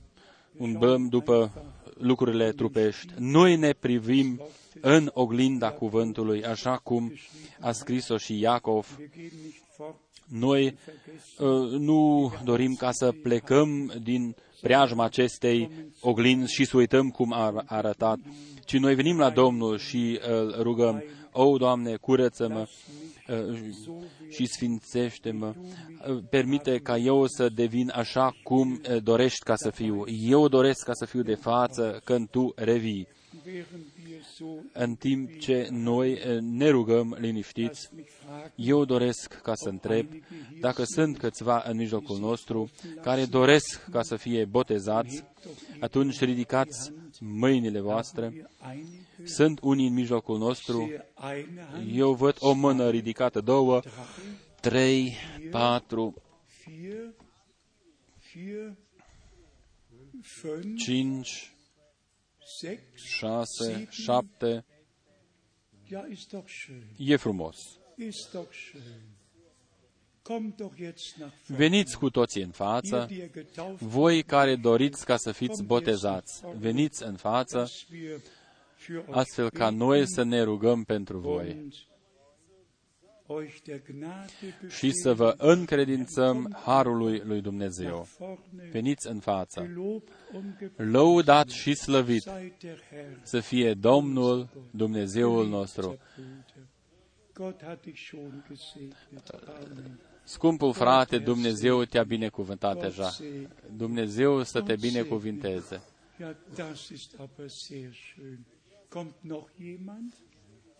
umblăm după lucrurile trupești. Noi ne privim în oglinda cuvântului, așa cum a scris-o și Iacov. Noi uh, nu dorim ca să plecăm din preajma acestei oglinzi și să uităm cum a arătat, ci noi venim la Domnul și îl rugăm, O, Doamne, curăță-mă și sfințește-mă, permite ca eu să devin așa cum dorești ca să fiu. Eu doresc ca să fiu de față când Tu revii în timp ce noi ne rugăm liniștiți, eu doresc ca să întreb dacă sunt câțiva în mijlocul nostru care doresc ca să fie botezați, atunci ridicați mâinile voastre. Sunt unii în mijlocul nostru. Eu văd o mână ridicată, două, trei, patru, cinci, șase, șapte. E frumos. Veniți cu toții în față, voi care doriți ca să fiți botezați, veniți în față, astfel ca noi să ne rugăm pentru voi și să vă încredințăm harului lui Dumnezeu. Veniți în față. Lăudat și slăvit să fie Domnul Dumnezeul nostru. Scumpul frate, Dumnezeu te-a binecuvântat deja. Dumnezeu să te binecuvinteze.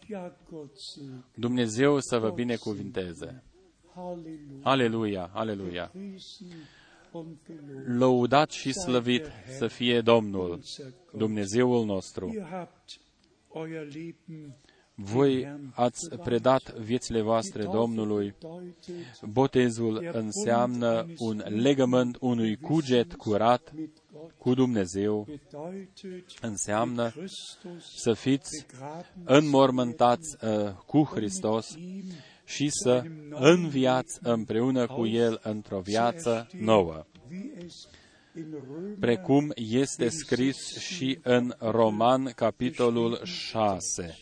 Ja, Gott segne. Dumnezeu să vă binecuvinteze. Halleluja. Aleluia, aleluia. Priesen und gelobt. Lăudat și slăvit să fie Domnul, Dumnezeul nostru. Ihr habt euer Leben Voi ați predat viețile voastre Domnului. deutet Botezul înseamnă un legământ unui cuget curat mit Gott, cu Dumnezeu. bedeutet Înseamnă Christus să fiți begraben înmormântați uh, cu Hristos și să înviați împreună cu El într-o viață nouă, wie es in Römer precum este scris și în Roman, capitolul 6.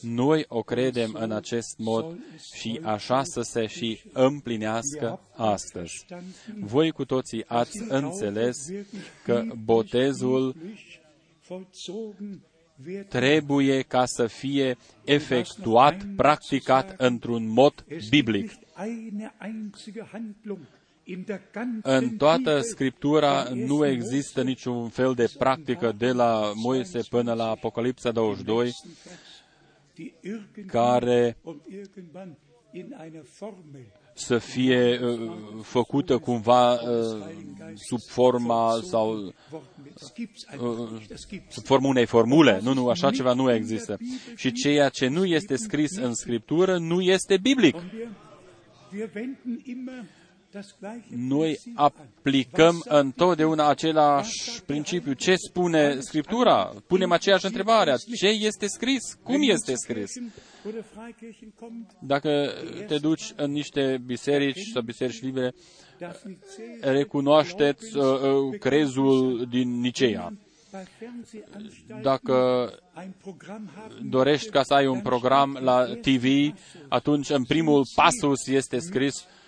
Noi o credem în acest mod și așa să se și împlinească astăzi. Voi cu toții ați înțeles că botezul vollzogen wird trebuie ca să fie efectuat, practicat într-un mod biblic. Nicht eine einzige Handlung in der ganzen În toată Bibel, Scriptura von nu ersten există Mose niciun fel de practică de la Moise până la Apocalipsa 22 die irgendwann care und irgendwann in einer Formel să fie uh, făcută cumva uh, sub forma sau worden ist. Das gibt's einfach nicht. Das gibt's sub formă unei formule. Nu, nu, așa ceva nu există. Și ceea ce nu este scris în Scriptură nu este biblic. Und wir, wir wenden immer das gleiche Noi Prinzip an. aplicăm Was sagt die întotdeauna același principiu. Ce spune Scriptura? Punem aceeași întrebare. Ce este scris? Cum Wenn man este zu scris? Kirchen Oder Freikirchen kommt, Dacă te duci în niște biserici sau biserici libere, das Nicäische recunoașteți uh, uh, crezul din Nicea. bei Fernsehanstalten Dacă ein Programm haben dorești ca să ai un program la TV, atunci în primul pasus este scris dem mit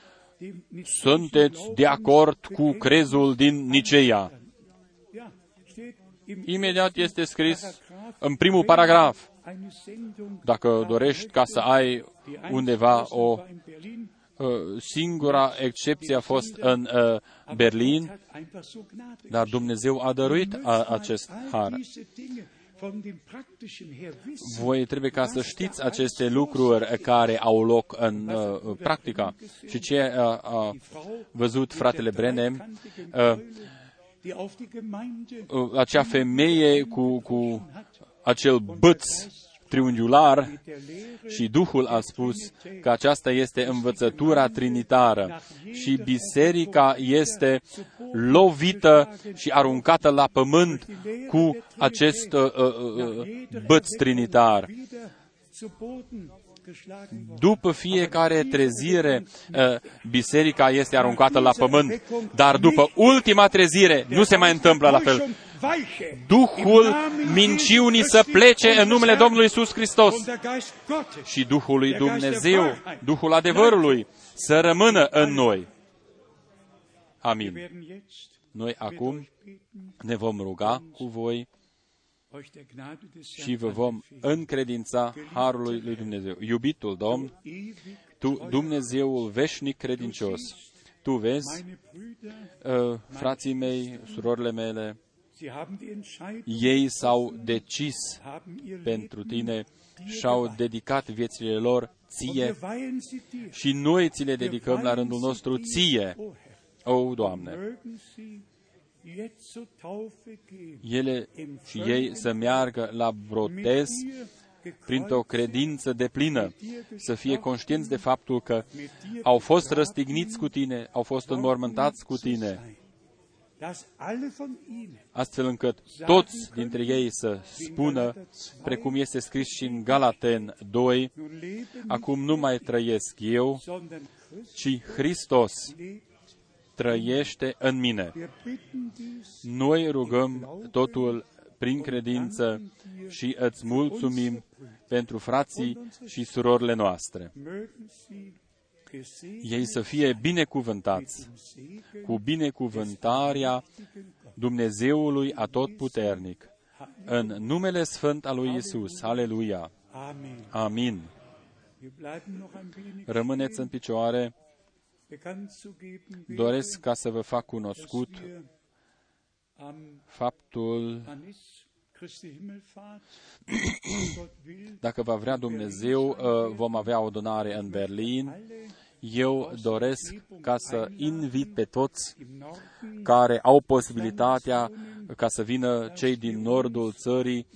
sunteți de acord cu crezul din Nicea. ja, steht im Imediat este scris în primul paragraf. eine Sendung Dacă dorești ca să ai undeva o war in Berlin uh, singura excepție a fost în uh, Berlin, hat einfach so Gnade dar Dumnezeu a dăruit a, acest all har. Diese Dinge von dem praktischen her wissen, Voi trebuie ca să știți aceste lucruri care au loc în uh, practica. Și ce a, a văzut fratele Brenem, uh, die auf die Gemeinde uh, acea femeie cu, cu acel băț triunghiular der Lehre și Duhul a spus că aceasta este învățătura trinitară și biserica este lovită și aruncată la pământ cu acest uh, uh, uh, băț trinitar. wieder zu Boden geschlagen worden. După fiecare trezire, uh, biserica este aruncată la pământ, dar după ultima trezire nu se mai întâmplă la fel. Weiche Duhul minciunii să plece în numele Domnului Isus Hristos. Und der Geist Gottes și Duhul lui Dumnezeu, Duhul adevărului, să rămână în noi. Amin. werden jetzt Noi acum ne vom ruga cu voi euch der Gnade des și Herrn vă vom încredința Harului lui Dumnezeu. Iubitul Domn, ewig Tu, Dumnezeul veșnic credincios, Tu vezi, meine Brüder, uh, frații mei, surorile mele, sie haben die Entscheidung, ei s-au decis haben ihr pentru Leben Tine dir și-au geweiht. dedicat viețile lor Und Ție wir weihen sie dir. și noi ți le Wir dedicăm la weihen rândul sie nostru dir, Ție, o Herr. o Doamne. Mögen sie jetzt zur Taufe gehen. Ele și ei să meargă la brotez printr-o credință de plină, să fie conștienți de faptul că au fost răstigniți cu tine, au fost înmormântați cu tine, dass alle von ihnen astfel încât toți dintre ei să spună, precum este scris și în Galaten 2, nun leben, acum nu mai trăiesc eu, sondern Christus ci Hristos lebt. trăiește în mine. Wir bitten dies Noi rugăm totul prin credință și îți mulțumim pentru frații și surorile noastre. Mögen sie gesegnet Ei să fie binecuvântați Segen cu binecuvântarea Dumnezeului Atotputernic. În numele Sfânt al lui Isus. Aleluia. Amen. Amin. Wir bleiben noch ein wenig Rămâneți în picioare. bekannt zu geben, Doresc wäre, ca să vă fac cunoscut dass wir am faptul Hannis Dacă va vrea Dumnezeu, uh, vom avea o donare în Berlin. Eu doresc ca să invit pe toți care au posibilitatea ca să vină cei din nordul țării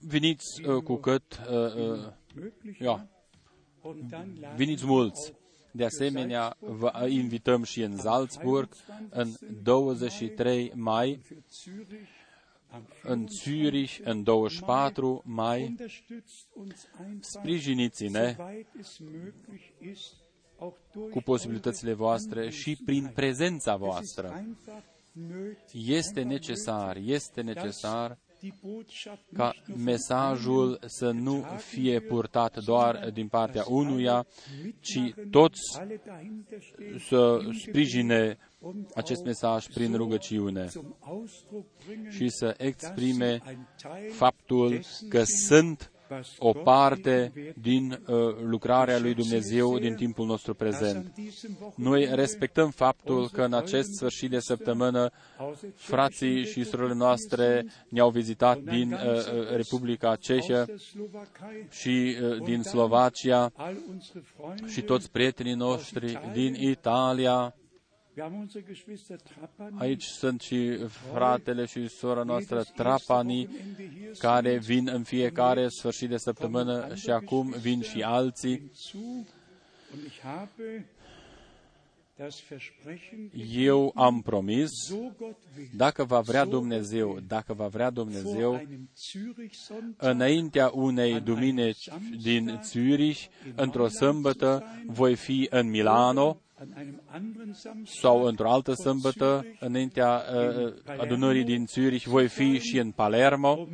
Veniți uh, cu cât, uh, uh, ja, veniți mulți. De asemenea, vă invităm și în Salzburg în 23 mai, în Zürich în 24 mai. Sprijiniți-ne cu posibilitățile voastre și prin prezența voastră. Este necesar, este necesar ca mesajul să nu fie purtat doar din partea unuia, ci toți să sprijine acest mesaj prin rugăciune și să exprime faptul că sunt o parte din uh, lucrarea lui Dumnezeu din timpul nostru prezent. Noi respectăm faptul că în acest sfârșit de săptămână frații și surorile noastre ne-au vizitat din uh, uh Republica Cehă și uh, din Slovacia și toți prietenii noștri din Italia, Aici sunt și fratele și sora noastră Trapani, care vin în fiecare sfârșit de săptămână și acum vin și alții. Eu am promis, dacă va vrea Dumnezeu, dacă va vrea Dumnezeu, înaintea unei duminici din Zürich, într-o sâmbătă, voi fi în Milano, sau într-o altă sâmbătă, înaintea uh, adunării din Zürich, voi fi și în Palermo,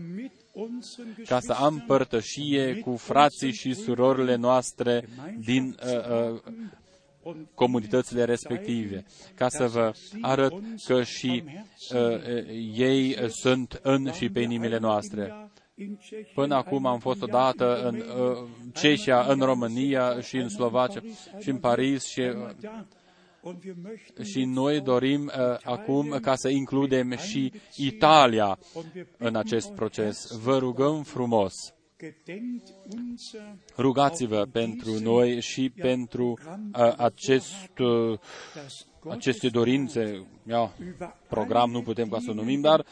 ca să am părtășie cu frații și surorile noastre din uh, uh, comunitățile respective, ca să vă arăt că și uh, ei sunt în și pe inimile noastre. Până acum am fost odată în uh, Cehia, în România și în Slovacia și în Paris și uh, și noi dorim uh, acum ca să includem și Italia în acest proces. Vă rugăm frumos. Rugați-vă pentru noi și pentru uh, acest uh, aceste dorințe, ia, program nu putem ca să o numim, dar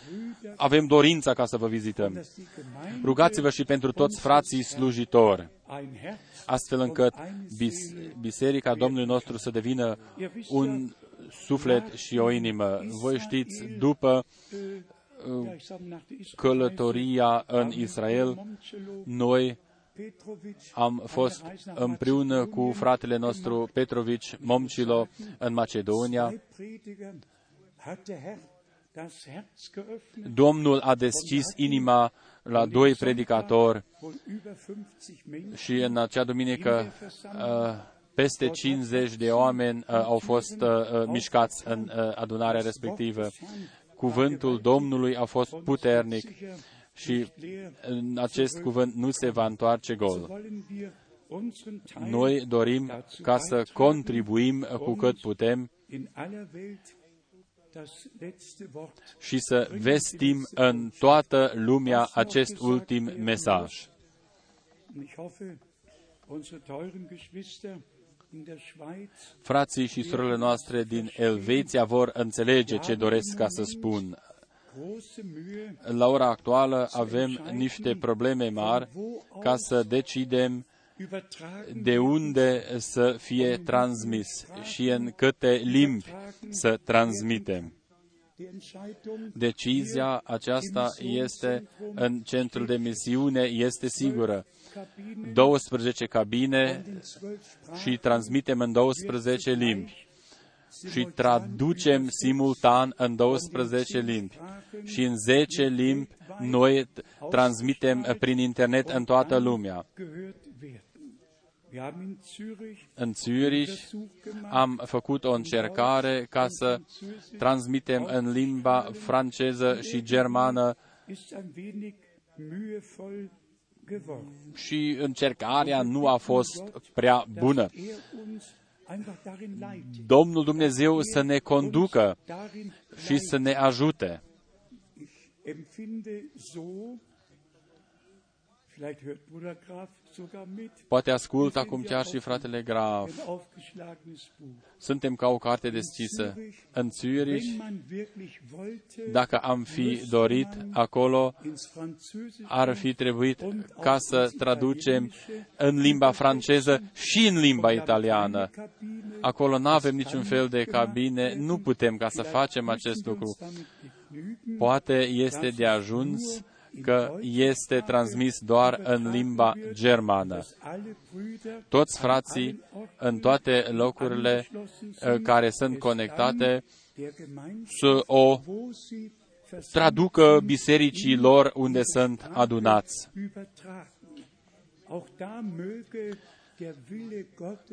avem dorința ca să vă vizităm. Rugați-vă și pentru toți frații slujitori, astfel încât bis, Biserica Domnului nostru să devină un suflet și o inimă. Voi știți, după uh, călătoria în Israel, noi am fost împreună cu fratele nostru Petrovici Momcilo în Macedonia. Domnul a deschis inima la doi predicatori și în acea duminică uh, peste 50 de oameni uh, au fost uh, mișcați în adunarea respectivă. Cuvântul Domnului a fost puternic și în acest cuvânt nu se va întoarce gol. Noi dorim ca să contribuim cu cât putem și să vestim în toată lumea acest ultim mesaj. Frații și surorile noastre din Elveția vor înțelege ce doresc ca să spun. La ora actuală avem niște probleme mari ca să decidem de unde să fie transmis și în câte limbi să transmitem. Decizia aceasta este în centrul de misiune, este sigură. 12 cabine și transmitem în 12 limbi și traducem simultan în 12 limbi. Și în 10 limbi noi transmitem prin internet în toată lumea. În Zürich am făcut o încercare ca să transmitem în limba franceză și germană. Și încercarea nu a fost prea bună. Domnul Dumnezeu să ne conducă și să ne ajute. Poate ascult acum chiar și fratele Graf. Suntem ca o carte deschisă. În Zürich, dacă am fi dorit acolo, ar fi trebuit ca să traducem în limba franceză și în limba italiană. Acolo nu avem niciun fel de cabine, nu putem ca să facem acest lucru. Poate este de ajuns că este transmis doar în limba germană. Toți frații în toate locurile uh, care sunt conectate să o traducă bisericii lor unde sunt adunați.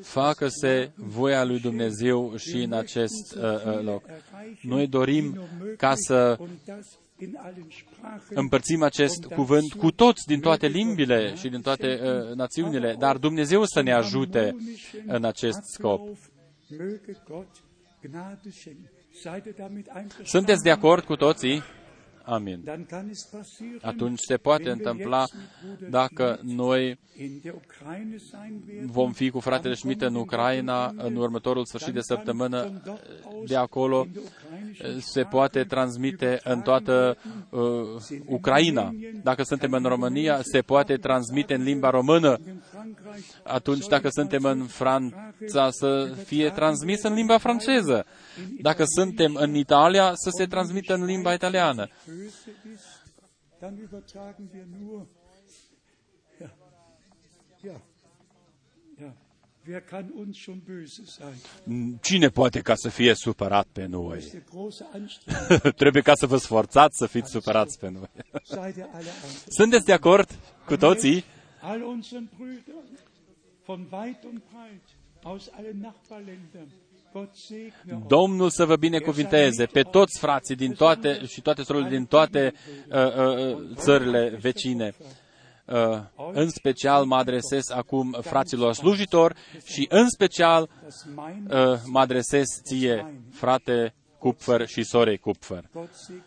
Facă-se voia lui Dumnezeu și în acest uh, uh loc. Noi dorim ca să împărțim acest cuvânt cu toți din toate limbile și din toate uh, națiunile, dar Dumnezeu să ne ajute în acest scop. Sunteți de acord cu toții? Amin. Atunci se poate întâmpla dacă noi vom fi cu fratele Schmidt în Ucraina în următorul sfârșit de săptămână, de acolo se poate transmite în toată uh, Ucraina. Dacă suntem în România, se poate transmite în limba română. Atunci, dacă suntem în Franța, să fie transmis în limba franceză. Dacă suntem în Italia, să se transmită în limba italiană. Cine poate ca să fie supărat pe noi? [LAUGHS] Trebuie ca să vă sforțați să fiți supărați pe noi. Sunteți de acord cu toții? Domnul să vă binecuvinteze pe toți frații din toate și toate surorile din toate uh, uh, țările vecine. Uh, în special mă adresez acum fraților slujitori și în special uh, mă adresez ție, frate Cupfer și sorei Cupfer.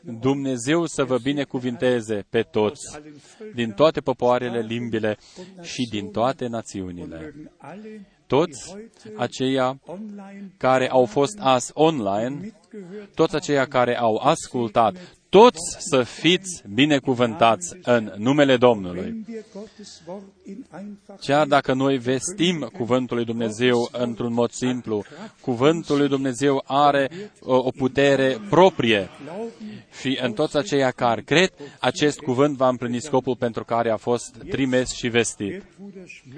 Dumnezeu să vă binecuvinteze pe toți, din toate popoarele, limbile și din toate națiunile. Toți aceia care au fost azi online, toți aceia care au ascultat, toți să fiți binecuvântați în numele Domnului. Chiar dacă noi vestim cuvântul lui Dumnezeu într-un mod simplu, cuvântul lui Dumnezeu are o, o putere proprie și în toți aceia care cred, acest cuvânt va împlini scopul pentru care a fost trimis și vestit.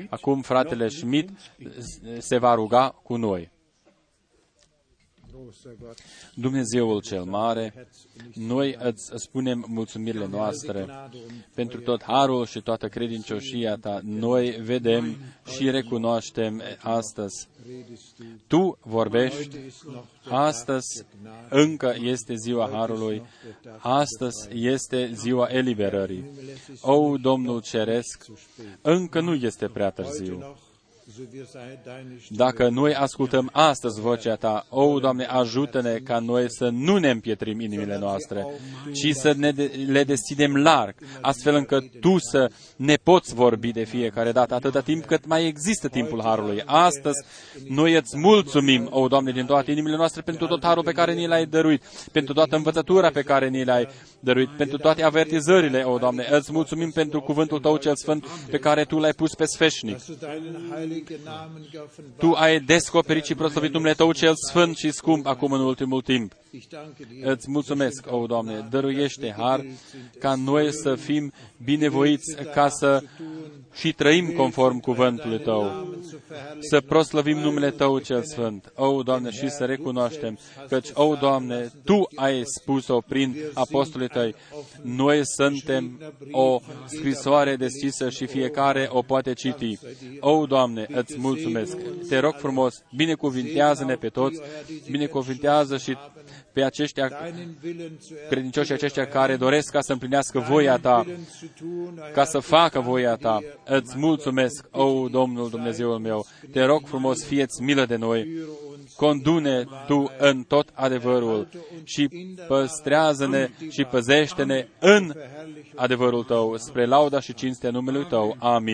Acum fratele Schmidt se va ruga cu noi. Dumnezeul cel mare, noi îți spunem mulțumirile noastre pentru tot harul și toată credincioșia ta. Noi vedem și recunoaștem astăzi. Tu vorbești, astăzi încă este ziua harului, astăzi este ziua eliberării. O, Domnul Ceresc, încă nu este prea târziu. Dacă noi ascultăm astăzi vocea Ta, o, Doamne, ajută-ne ca noi să nu ne împietrim inimile noastre, ci să ne de, le deschidem larg, astfel încât Tu să ne poți vorbi de fiecare dată, atâta timp cât mai există timpul Harului. Astăzi, noi îți mulțumim, o, Doamne, din toate inimile noastre, pentru tot Harul pe care ni l-ai dăruit, pentru toată învățătura pe care ni l-ai dăruit, pentru toate avertizările, o, Doamne, îți mulțumim pentru cuvântul Tău cel Sfânt pe care Tu l-ai pus pe sfeșnic. Tu ai descoperit și proslavit numele Tău cel sfânt și scump acum în ultimul timp. Îți mulțumesc, o Doamne, dăruiește har ca noi să fim binevoiți ca să și trăim conform cuvântului Tău, să proslăvim numele Tău cel Sfânt, o, Doamne, și să recunoaștem căci, o, Doamne, Tu ai spus-o prin apostolii Tăi. Noi suntem o scrisoare deschisă și fiecare o poate citi. O, Doamne, îți mulțumesc. Te rog frumos, binecuvintează-ne pe toți, binecuvintează și pe aceștia, credincioșii aceștia care doresc ca să împlinească voia Ta, ca să facă voia Ta, îți mulțumesc, o Domnul Dumnezeul meu. Te rog frumos, fieți milă de noi. Condune Tu în tot adevărul și păstrează-ne și păzește-ne în adevărul Tău, spre lauda și cinstea numelui Tău. Amin.